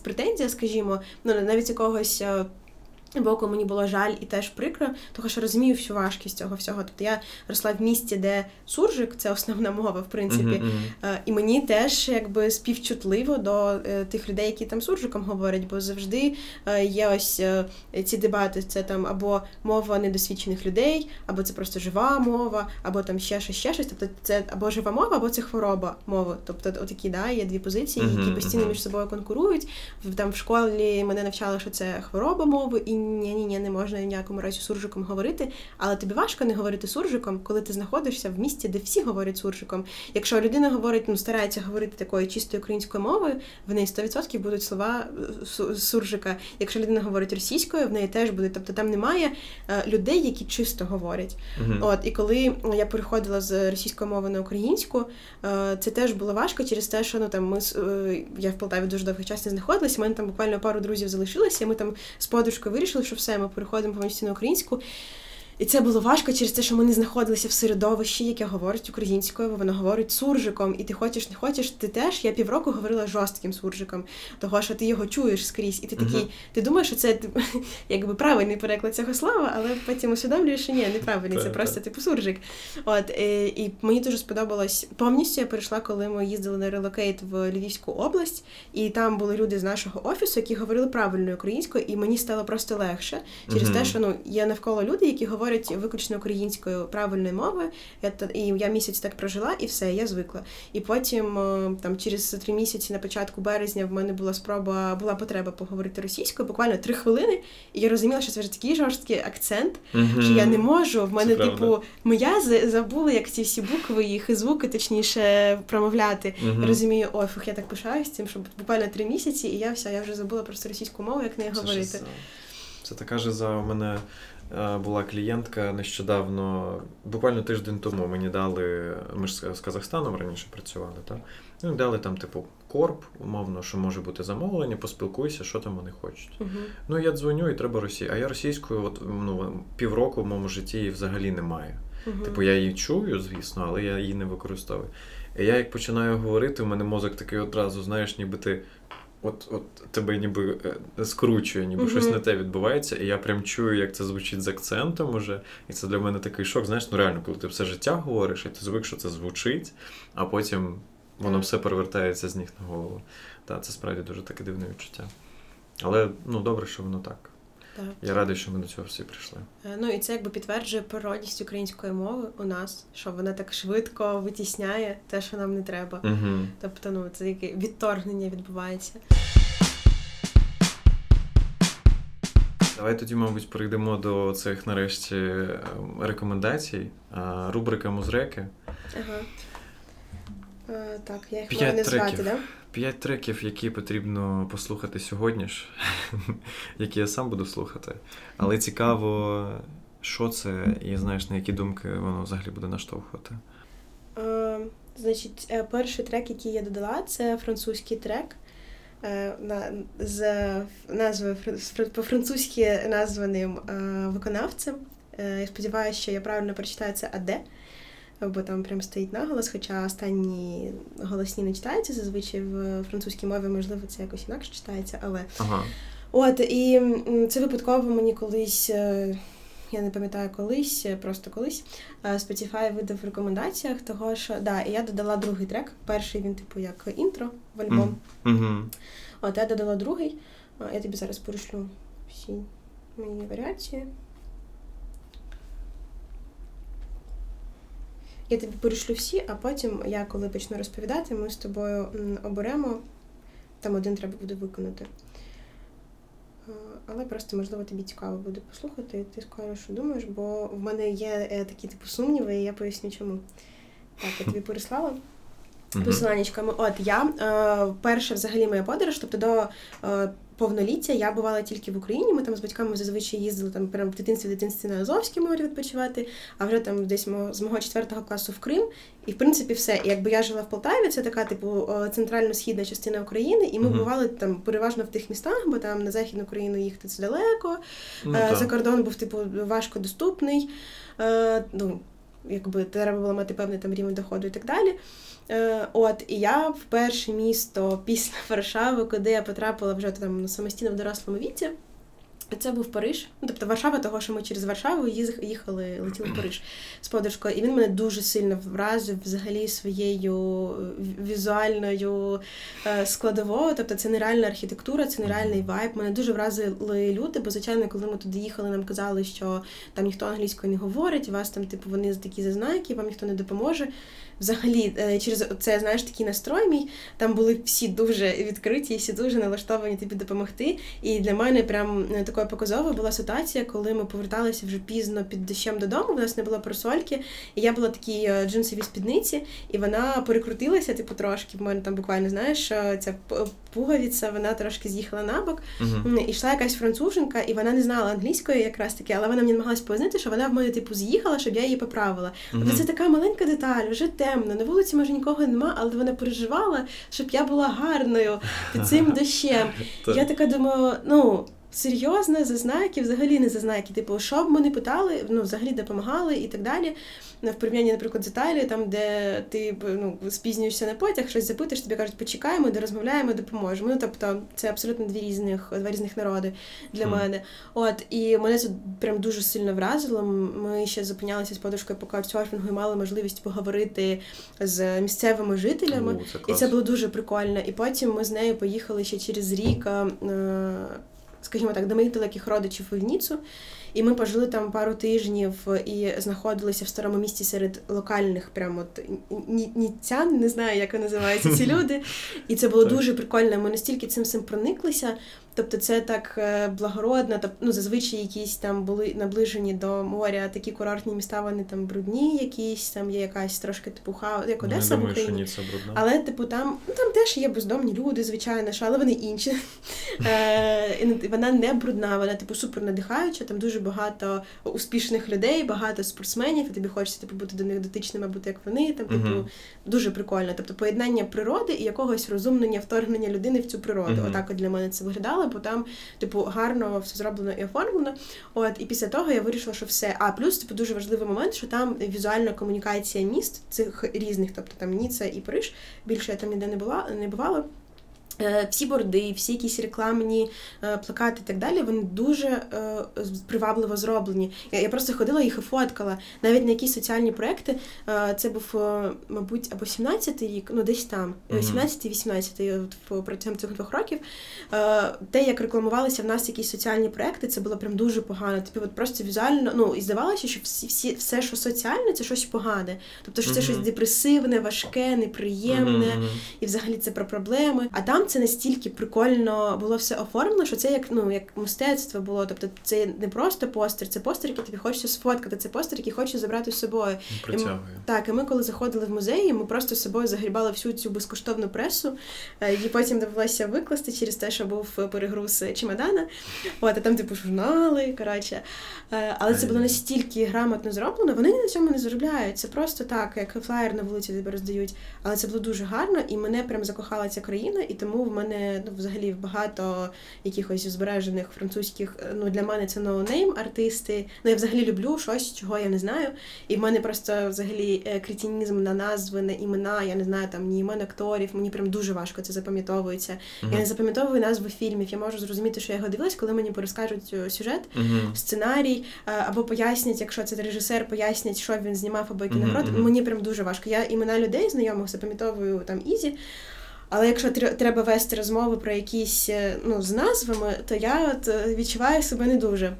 Speaker 2: претензія, скажімо, ну навіть якогось е, Боку мені було жаль і теж прикро, тому що розумію всю важкість цього всього. Тобто я росла в місті, де суржик це основна мова, в принципі, uh-huh, і мені теж якби співчутливо до е, тих людей, які там суржиком говорять, бо завжди е, є ось ці дебати. Це там або мова недосвідчених людей, або це просто жива мова, або там ще щось, ще щось. Тобто це або жива мова, або це хвороба мови. Тобто, отакі да, є дві позиції, які постійно між собою конкурують. Там в школі мене навчали, що це хвороба мови і ні, ні, ні, не можна ніякому разі суржиком говорити. Але тобі важко не говорити суржиком, коли ти знаходишся в місті, де всі говорять суржиком. Якщо людина говорить, ну старається говорити такою чистою українською мовою, в неї 100% будуть слова е, суржика. Якщо людина говорить російською, в неї теж буде. Тобто там немає е, людей, які чисто говорять. uh От і коли я переходила з російської мови на українську, е, це теж було важко через те, що ну там ми я в Полтаві дуже довгий час не знаходилася. У мене там буквально пару друзів залишилося. і Ми там з подружкою вирішили вирішили, що все, ми переходимо повністю на українську. І це було важко через те, що ми не знаходилися в середовищі, яке говорить українською, бо воно говорить суржиком, і ти хочеш, не хочеш, ти теж. Я півроку говорила жорстким суржиком, того що ти його чуєш скрізь, і ти такий, uh-huh. ти думаєш, що це (laughs) якби правильний переклад цього слова, але потім усвідомлюєш, що ні, неправильний, це просто типу суржик. От і, і мені дуже сподобалось повністю. Я перейшла, коли ми їздили на relocate в Львівську область, і там були люди з нашого офісу, які говорили правильною українською, і мені стало просто легше через uh-huh. те, що ну є навколо люди, які говорять говорять виключно українською правильною мовою. Я, і я місяць так прожила, і все, я звикла. І потім, е, там, через три місяці на початку березня, в мене була спроба, була потреба поговорити російською, буквально три хвилини, і я розуміла, що це вже такий жорсткий акцент, mm-hmm. що я не можу. В мене, типу, моя забула, як ці всі букви, їх і звуки, точніше, промовляти. Mm-hmm. Розумію, ой, фух, я так пишаюсь цим, що буквально три місяці, і я все, я вже забула просто російську мову, як не говорити. Це,
Speaker 1: це така ж за у мене. Е, була клієнтка нещодавно, буквально тиждень тому мені дали, ми ж з Казахстаном раніше працювали, так? Ну, дали там, типу, корп, умовно, що може бути замовлення, поспілкуйся, що там вони хочуть. Uh-huh. Ну, я дзвоню і треба російською. А я російською, от ну, півроку в моєму житті її взагалі немає. Uh-huh. Типу, я її чую, звісно, але я її не використовую. І я як починаю говорити, у мене мозок такий одразу, знаєш, ніби ти от от тебе ніби е, скручує, ніби mm-hmm. щось не те відбувається, і я прям чую, як це звучить з акцентом уже. І це для мене такий шок. Знаєш, ну реально, коли ти все життя говориш, і ти звик, що це звучить, а потім воно все перевертається з ніг на голову. Так, це справді дуже таке дивне відчуття. Але ну добре, що воно так. Так. Я радий, що ми до цього всі прийшли.
Speaker 2: Е, ну і це якби підтверджує природність української мови у нас, що вона так швидко витісняє те, що нам не треба.
Speaker 1: Угу.
Speaker 2: Тобто, ну це яке відторгнення відбувається.
Speaker 1: Давай тоді, мабуть, перейдемо до цих нарешті рекомендацій. Рубрика Музреки.
Speaker 2: Ага. Так, я їх маю не звати, так? Да?
Speaker 1: П'ять треків, які потрібно послухати сьогодні ж, (laughs) які я сам буду слухати. Але цікаво, що це, і знаєш, на які думки воно взагалі буде наштовхувати.
Speaker 2: Е, Значить, е, перший трек, який я додала, це французький трек. Е, на, з назвою по-французьки названим е, виконавцем. Я сподіваюся, що я правильно прочитаю це Аде бо там прям стоїть наголос, хоча останні голосні не читаються зазвичай в французькій мові, можливо, це якось інакше читається, але
Speaker 1: ага.
Speaker 2: от і це випадково мені колись. Е, я не пам'ятаю колись, просто колись. Е, Spotify видав в рекомендаціях того, що да, і я додала другий трек. Перший він, типу, як інтро в альбом.
Speaker 1: Mm-hmm.
Speaker 2: От я додала другий. Я тобі зараз перешлю всі мої варіації. Я тобі перешлю всі, а потім я, коли почну розповідати, ми з тобою оберемо. Там один треба буде виконати. Але просто, можливо, тобі цікаво буде послухати, і ти скажеш, що думаєш, бо в мене є е, такі типу сумніви, і я поясню, чому. Так, я тобі (laughs) переслала посиланнячками. От я е, перша взагалі моя подорож, тобто до е, повноліття я бувала тільки в Україні. Ми там з батьками зазвичай їздили там прямо в дитинстві в дитинстві на Азовське море відпочивати, а вже там десь з мого четвертого класу в Крим. І в принципі все. І якби я жила в Полтаві, це така, типу, центрально-східна частина України, і ми mm-hmm. бували там переважно в тих містах, бо там на Західну Україну їхати це далеко. Mm-hmm. За кордон був типу важко доступний. Е, ну, якби треба було мати певний там рівень доходу і так далі. Е, От, і я в перше місто після (laughs) Варшави, куди я потрапила вже там самостійно в дорослому віці. Це був Париж. Ну, тобто Варшава, того, що ми через Варшаву їхали, летіли в Париж з подружкою. І він мене дуже сильно вразив взагалі своєю е, візуальною е, складовою. Тобто це нереальна архітектура, це нереальний вайб. Мене дуже вразили люди, бо, звичайно, коли ми туди їхали, нам казали, що там ніхто англійською не говорить, вас там, типу, вони такі зазнайки, вам ніхто не допоможе взагалі е, через це знаєш такий настрой мій. Там були всі дуже відкриті, всі дуже налаштовані тобі допомогти. І для мене прям е, такою показовою була ситуація, коли ми поверталися вже пізно під дощем додому. У нас не було просольки, і я була такій е, джинсовій спідниці, і вона перекрутилася, типу, трошки. В мене там буквально знаєш, ця пуговиця, вона трошки з'їхала на бок. Uh-huh. І йшла якась француженка, і вона не знала англійської якраз таки, але вона мені намагалась пояснити, що вона в мене типу з'їхала, щоб я її поправила. Uh-huh. Це така маленька деталь, вже те темно, на вулиці може нікого нема, але вона переживала, щоб я була гарною під цим (laughs) дощем. Я така думаю, ну. Серйозно, зазнайки, взагалі не зазнайки. Типу, що б ми не питали, ну взагалі допомагали і так далі. В порівнянні, наприклад, з Італією, там, де ти ну, спізнюєшся на потяг, щось запитаєш, тобі кажуть, почекаємо, де розмовляємо, допоможемо. Ну, тобто, це абсолютно дві різних два різних народи для mm. мене. От, і мене це прям дуже сильно вразило. Ми ще зупинялися з подушкою по каучсерфінгу і мали можливість поговорити з місцевими жителями.
Speaker 1: О, це
Speaker 2: і це було дуже прикольно. І потім ми з нею поїхали ще через рік. Скажімо так, до моїх далеких родичів у ніцу, І ми пожили там пару тижнів і знаходилися в старому місті серед локальних, прямо от ніцян, не знаю, як називаються ці (laughs) люди. І це було дуже прикольно. Ми настільки цим всім прониклися. Тобто це так е, благородно, тобто, ну, зазвичай якісь там були наближені до моря такі курортні міста, вони там брудні, якісь там є якась трошки типу хау, як ну, Одеса
Speaker 1: в
Speaker 2: Україні.
Speaker 1: Що брудна.
Speaker 2: Але, типу, там ну, там теж є бездомні люди, звичайно, але вони інші. (laughs) Е, вона не брудна, вона типу супер надихаюча, там дуже багато успішних людей, багато спортсменів, і тобі хочеться типу, бути до них дотичними, бути як вони. Там, типу, дуже прикольно. Тобто поєднання природи і якогось розумнення, вторгнення людини в цю природу. Отак от для мене це виглядало бо там, типу, гарно все зроблено і оформлено. От, і після того я вирішила, що все. А плюс, типу, дуже важливий момент, що там візуальна комунікація міст цих різних, тобто там Ніца і Париж. Більше я там ніде не була, не бувала. Е, всі борди, всі якісь рекламні е, плакати і так далі, вони дуже е, привабливо зроблені. Я просто ходила їх і фоткала. Навіть на якісь соціальні проекти. Це був, мабуть, або 17-й рік, ну десь там, 17-18 протягом цих двох років. Те, як рекламувалися в нас якісь соціальні проекти, це було прям дуже погано. Тобі от просто візуально, ну і здавалося, що всі, всі все, що соціальне, це щось погане. Тобто, що це щось депресивне, важке, неприємне, і взагалі це про проблеми. А там це настільки прикольно було все оформлено, що це як ну як мистецтво було. Тобто це не просто постер, це постер, який тобі хочеться сфоткати. Це постер, який хочеш забрати з собою.
Speaker 1: І ми,
Speaker 2: так, і ми коли заходили в музеї, ми просто з собою загрібали всю цю безкоштовну пресу, е, і потім довелося викласти через те, що був перегруз чемодана. От, а там типу журнали, коротше. Е, але це було настільки грамотно зроблено. Вони на цьому не заробляють. Це просто так, як флаєр на вулиці тебе роздають. Але це було дуже гарно, і мене прям закохала ця країна, і тому в мене ну, взагалі багато якихось збережених французьких. Ну для мене це no-name артисти. Ну я взагалі люблю щось, чого я не знаю. І в мене просто взагалі е, критинізм на назви, на імена. Я не знаю там ні імен акторів. Мені прям дуже важко це запам'ятовується. Uh-huh. Я не запам'ятовую назви фільмів. Я можу зрозуміти, що я його дивилась, коли мені порозкажуть е, сюжет, uh-huh. сценарій е, або пояснять, якщо це режисер, пояснять, що він знімав або який нагород. Uh-huh. Мені прям дуже важко. Я імена людей знайомих запам'ятовую там easy. Але якщо треба вести розмови про якісь е, ну, з назвами, то я от е, відчуваю себе не дуже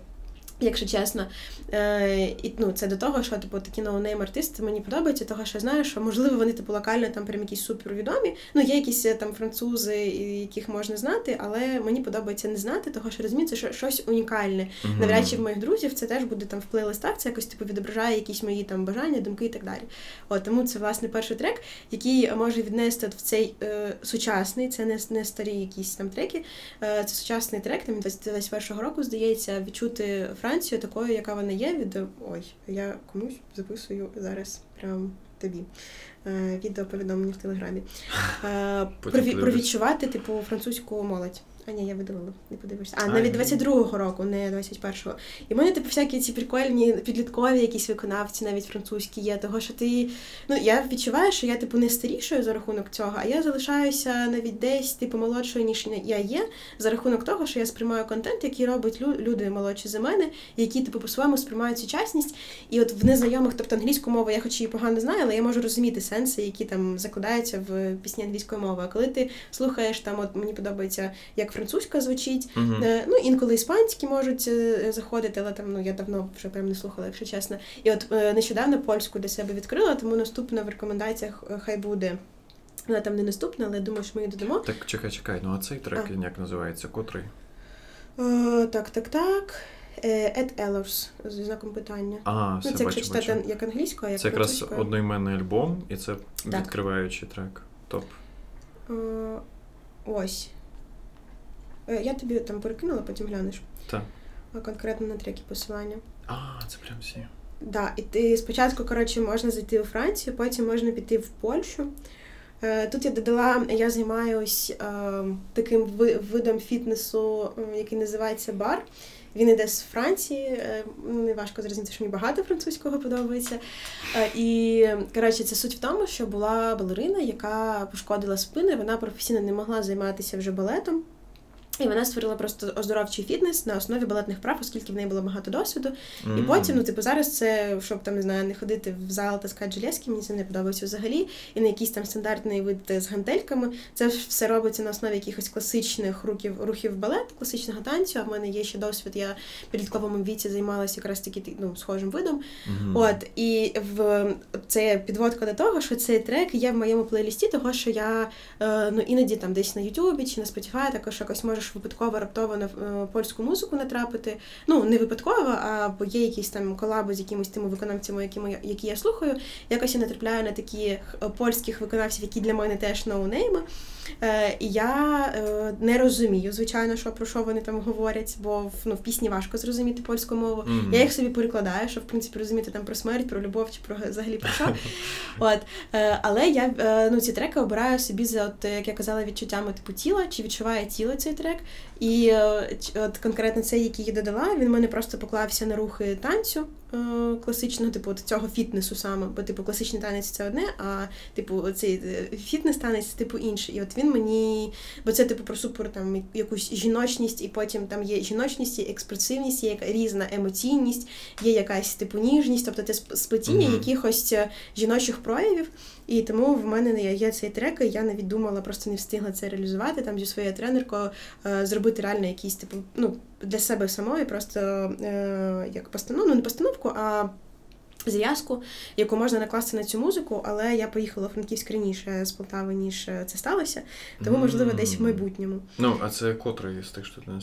Speaker 2: якщо чесно. Е, і ну, Це до того, що типу, такі no-name артисти мені подобаються, того що я знаю, що можливо вони типу локально там прям якісь супервідомі. Ну, є якісь е, там французи, яких можна знати, але мені подобається не знати, того що розумію, це щось унікальне. Uh-huh. Навряд чи в моїх друзів це теж буде там в плейлистах, це якось типу відображає якісь мої там бажання, думки і так далі. От тому це власне перший трек, який може віднести в цей е, сучасний, це не не старі якісь там треки. Е, Це сучасний трек, там 21-го року здається, відчути Францію такою, яка вона є, відео. ой, я комусь записую зараз прям тобі. Е, відео повідомлення в телеграмі. Е, про, про відчувати типу французьку молодь. А ні, я видалила, не подивишся. А, навіть 22-го року, не 21-го. І в мене, типу, всякі ці прикольні підліткові якісь виконавці, навіть французькі є, того що ти. Ну, я відчуваю, що я, типу, не старішою за рахунок цього, а я залишаюся навіть десь, типу, молодшою, ніж я є, за рахунок того, що я сприймаю контент, який роблять люди молодші за мене, які, типу, по-своєму сприймають сучасність. І от в незнайомих, тобто англійську мову, я хоч її погано знаю, але я можу розуміти сенси, які там закладаються в пісні англійської мови. А коли ти слухаєш там, от мені подобається, як французька звучить. Uh-huh. Ну, інколи іспанські можуть е, заходити, але там ну я давно вже прям не слухала, якщо чесно. І от е, нещодавно польську для себе відкрила, тому наступна в рекомендаціях хай буде. Вона там не наступна, але я думаю, що ми її додамо.
Speaker 1: Так, чекай, чекай. Ну а цей трек а. як називається? Котрий?
Speaker 2: О, так, так, так. Ed Ellers, зі знаком питання.
Speaker 1: А, все,
Speaker 2: ну, це
Speaker 1: бачу,
Speaker 2: якщо читати
Speaker 1: бачу.
Speaker 2: як англійською, а як
Speaker 1: Це якраз одноіменний альбом, і це
Speaker 2: так.
Speaker 1: відкриваючий трек. Топ.
Speaker 2: О, ось. Е, я тобі там перекинула, потім глянеш.
Speaker 1: Так.
Speaker 2: Конкретно на треки посилання.
Speaker 1: А, це прям всі. Так,
Speaker 2: да, і ти спочатку, коротше, можна зайти у Францію, потім можна піти в Польщу. Е, тут я додала, я займаюсь е, таким видом фітнесу, який називається бар. Він іде з Франції, не важко зрозуміти, що мені багато французького подобається. І коротше, це суть в тому, що була балерина, яка пошкодила спину, вона професійно не могла займатися вже балетом. І вона створила просто оздоровчий фітнес на основі балетних прав, оскільки в неї було багато досвіду. І потім, ну, типу, зараз це, щоб там не знаю, не ходити в зал таскати железки, мені це не подобається взагалі. І на якийсь там стандартний вид з гантельками. Це все робиться на основі якихось класичних рухів, рухів балету, класичного танцю. А в мене є ще досвід. Я в підлітковому віці займалася якраз таки ну, схожим видом.
Speaker 1: Мгм.
Speaker 2: От і в це підводка до того, що цей трек є в моєму плейлісті, того що я е, ну іноді там десь на Ютубі чи на Spotify також якось можеш випадково раптово на е, польську музику натрапити. Ну не випадково, а бо є якісь там колаби з якимись тими виконавцями, якими я- які я слухаю. Якось я натрапляю на такі е, польських виконавців, які для мене теж ноунейми. Е, і я не розумію, звичайно, що про що вони там говорять, бо в, ну, в пісні важко зрозуміти польську мову.
Speaker 1: Мгм.
Speaker 2: Я їх собі перекладаю, щоб в принципі розуміти там про смерть, про любов чи про взагалі про що. (laughs) От але я ну ці треки обираю собі за от, як я казала, відчуттями типу тіла, чи відчуває тіло цей трек. І е, от конкретно цей, який я додала, він в мене просто поклався на рухи танцю класичного, типу от цього фітнесу саме. Бо типу класичний танець це одне, а типу цей фітнес-танець це типу інший. І от він мені, бо це типу про супер там якусь жіночність, і потім там є жіночність, є експресивність, є різна емоційність, є якась типу ніжність, тобто це сп- сплетіння
Speaker 1: Мгм.
Speaker 2: якихось е, жіночих проявів. І тому в мене є, є цей трек, і я навіть думала, просто не встигла це реалізувати там зі своєю тренеркою, е, зробити реально якийсь типу, ну, для себе самої, просто е, як постановку, ну не постановку, а зв'язку, яку можна накласти на цю музику, але я поїхала в Франківськ раніше з Полтави, ніж е, це сталося. Тому, можливо, десь в майбутньому.
Speaker 1: Ну, а це котрий з тих, що ти е,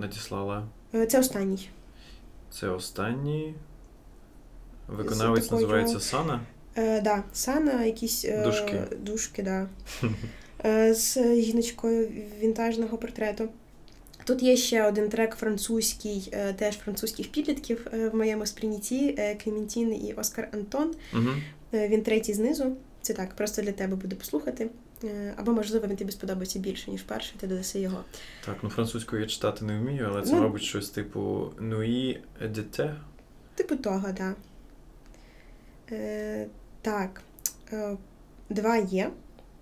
Speaker 1: надіслала?
Speaker 2: Е, Це останній.
Speaker 1: Це останній. Виконавець
Speaker 2: такою-
Speaker 1: називається Сана.
Speaker 2: Е, да, Сана, якісь е,
Speaker 1: Дужки.
Speaker 2: дужки да. (laughs) е, з жіночкою вінтажного портрету. Тут є ще один трек французький, е, теж французьких підлітків е, в моєму сприйнятті е, Клементін і Оскар Антон.
Speaker 1: Угу.
Speaker 2: Він третій знизу. Це так, просто для тебе буде послухати. Або, можливо, він тобі сподобається більше, ніж перший, ти додаси його.
Speaker 1: Так, ну французькою я читати не вмію, але це,
Speaker 2: Ну.
Speaker 1: мабуть, щось типу Нуї дете.
Speaker 2: Типу того, так. Да. Е, так. Е, два є.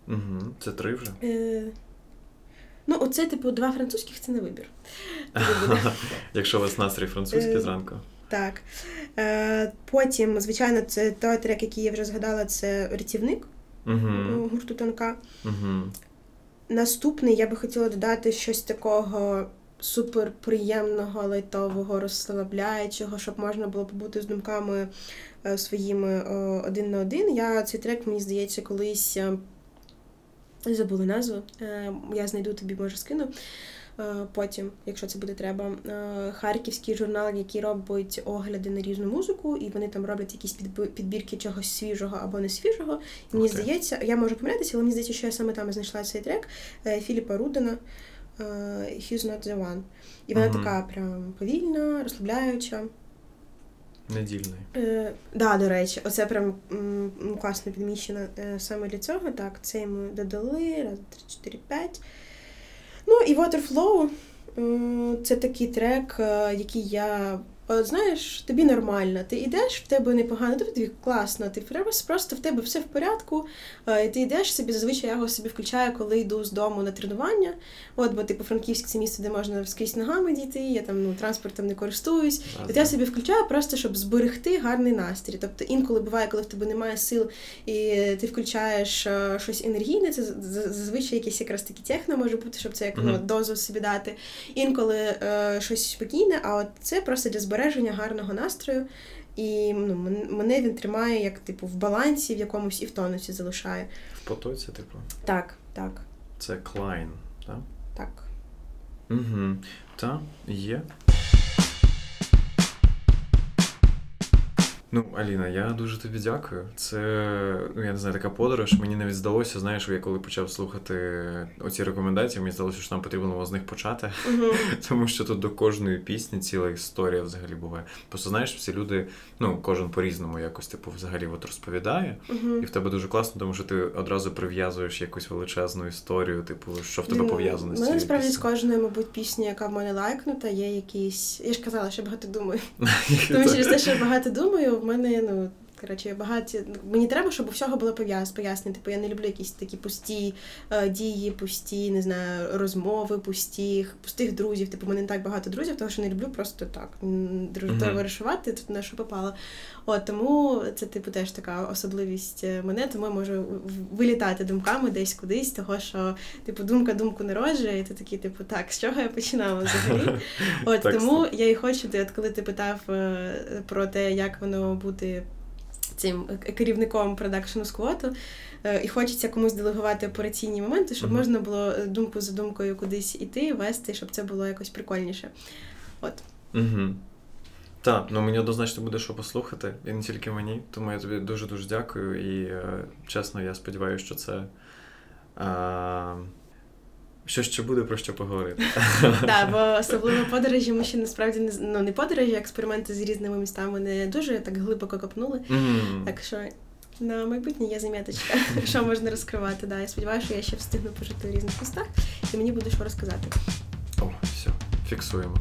Speaker 1: Угу. Це три вже.
Speaker 2: Е, ну, оце, типу, два французьких це не вибір. (laughs)
Speaker 1: Якщо у вас настрій французький
Speaker 2: Е,
Speaker 1: зранку.
Speaker 2: Так. Е, потім, звичайно, це той трек, який я вже згадала, це рятівник гурту Тонка.
Speaker 1: Угу.
Speaker 2: Наступний я би хотіла додати щось такого суперприємного, лайтового, розслабляючого, щоб можна було побути з думками е, своїми один на один. Я цей трек, мені здається, колись забула назву. Е, Я знайду тобі, може, скину. Е, Потім, якщо це буде треба, Е, харківський журнал, який робить огляди на різну музику, і вони там роблять якісь підб- підбірки чогось свіжого або не свіжого. І мені здається, я можу помилятися, але мені здається, що я саме там знайшла цей трек Філіпа Рудена He's Not The One. І вона
Speaker 1: Мгм.
Speaker 2: така прям повільна, розслабляюча.
Speaker 1: Недільний.
Speaker 2: Е, да, до речі, оце прям м, класно підміщено е, саме для цього. Так, це ми додали. Раз, три, чотири, п'ять. Ну і Waterflow. е, Це такий трек, е, який я. От, знаєш, тобі нормально, ти йдеш, в тебе непогано, тобі класно, ти прям- просто в тебе все в порядку, е, і ти йдеш собі, зазвичай я його собі включаю, коли йду з дому на тренування. От, бо типу Франківськ це місце, де можна скрізь ногами дійти, я там ну, транспортом не користуюсь. От я собі включаю просто, щоб зберегти гарний настрій. Тобто інколи буває, коли в тебе немає сил і ти включаєш е, щось енергійне, це зазвичай якесь якраз таки техно може бути, щоб це як ну, дозу собі дати. Інколи е, щось спокійне, а от це просто для збереження гарного настрою. І ну, мене він тримає як типу в балансі, в якомусь і в тонусі залишає.
Speaker 1: В потоці, типу.
Speaker 2: Так, так,
Speaker 1: Це Клайн, так?
Speaker 2: так.
Speaker 1: Угу. Та, є. Ну, Аліна, я дуже тобі дякую. Це, ну я не знаю, така подорож. Мені навіть здалося, знаєш, я коли почав слухати оці рекомендації, мені здалося, що нам потрібно було з них почати.
Speaker 2: Угу. (laughs)
Speaker 1: Тому що тут до кожної пісні ціла історія взагалі буває. Просто знаєш, всі люди, ну, кожен по-різному якось, типу, взагалі от розповідає.
Speaker 2: Угу.
Speaker 1: І в тебе дуже класно, тому що ти одразу прив'язуєш якусь величезну історію, типу, що в тебе
Speaker 2: Ну,
Speaker 1: пов'язане з
Speaker 2: мене
Speaker 1: цією
Speaker 2: насправді з кожною, мабуть, пісні, яка в мене лайкнута, є якісь. Я ж казала, що багато думаю. (laughs) Тому через те, що я багато думаю, в мене ну, Коротше, багаті мені треба, щоб у всього було пов'яз, пояснення. Типу, я не люблю якісь такі пусті е, дії, пусті, не знаю, розмови, пусті, пустих друзів. Типу, у мене не так багато друзів, тому що не люблю просто так товаришувати тут на що попало. От тому це, типу, теж така особливість е, мене, тому я можу вилітати думками десь кудись, того що, типу, думка думку народжує, і ти такий, типу, так, з чого я починала взагалі? (laughs) От тому я і хочу, ти, от коли ти питав е, про те, як воно бути цим керівником продакшену сквоту, е, і хочеться комусь делегувати операційні моменти, щоб
Speaker 1: Мгм.
Speaker 2: можна було е, думку за думкою кудись іти, вести, щоб це було якось прикольніше. От.
Speaker 1: Угу. Так, ну мені однозначно буде що послухати, і не тільки мені. Тому я тобі дуже-дуже дякую. І е, чесно, я сподіваюся, що це. Е, що ще буде про що поговорити. (laughs)
Speaker 2: Так, бо особливо подорожі ми ще насправді не ну, не подорожі, а експерименти з різними містами не дуже так глибоко копнули. Так що на майбутнє є заміточка, (laughs) що можна розкривати. Да. Я сподіваюся, що я ще встигну пожити в різних містах і мені буде що розказати.
Speaker 1: О, все, фіксуємо.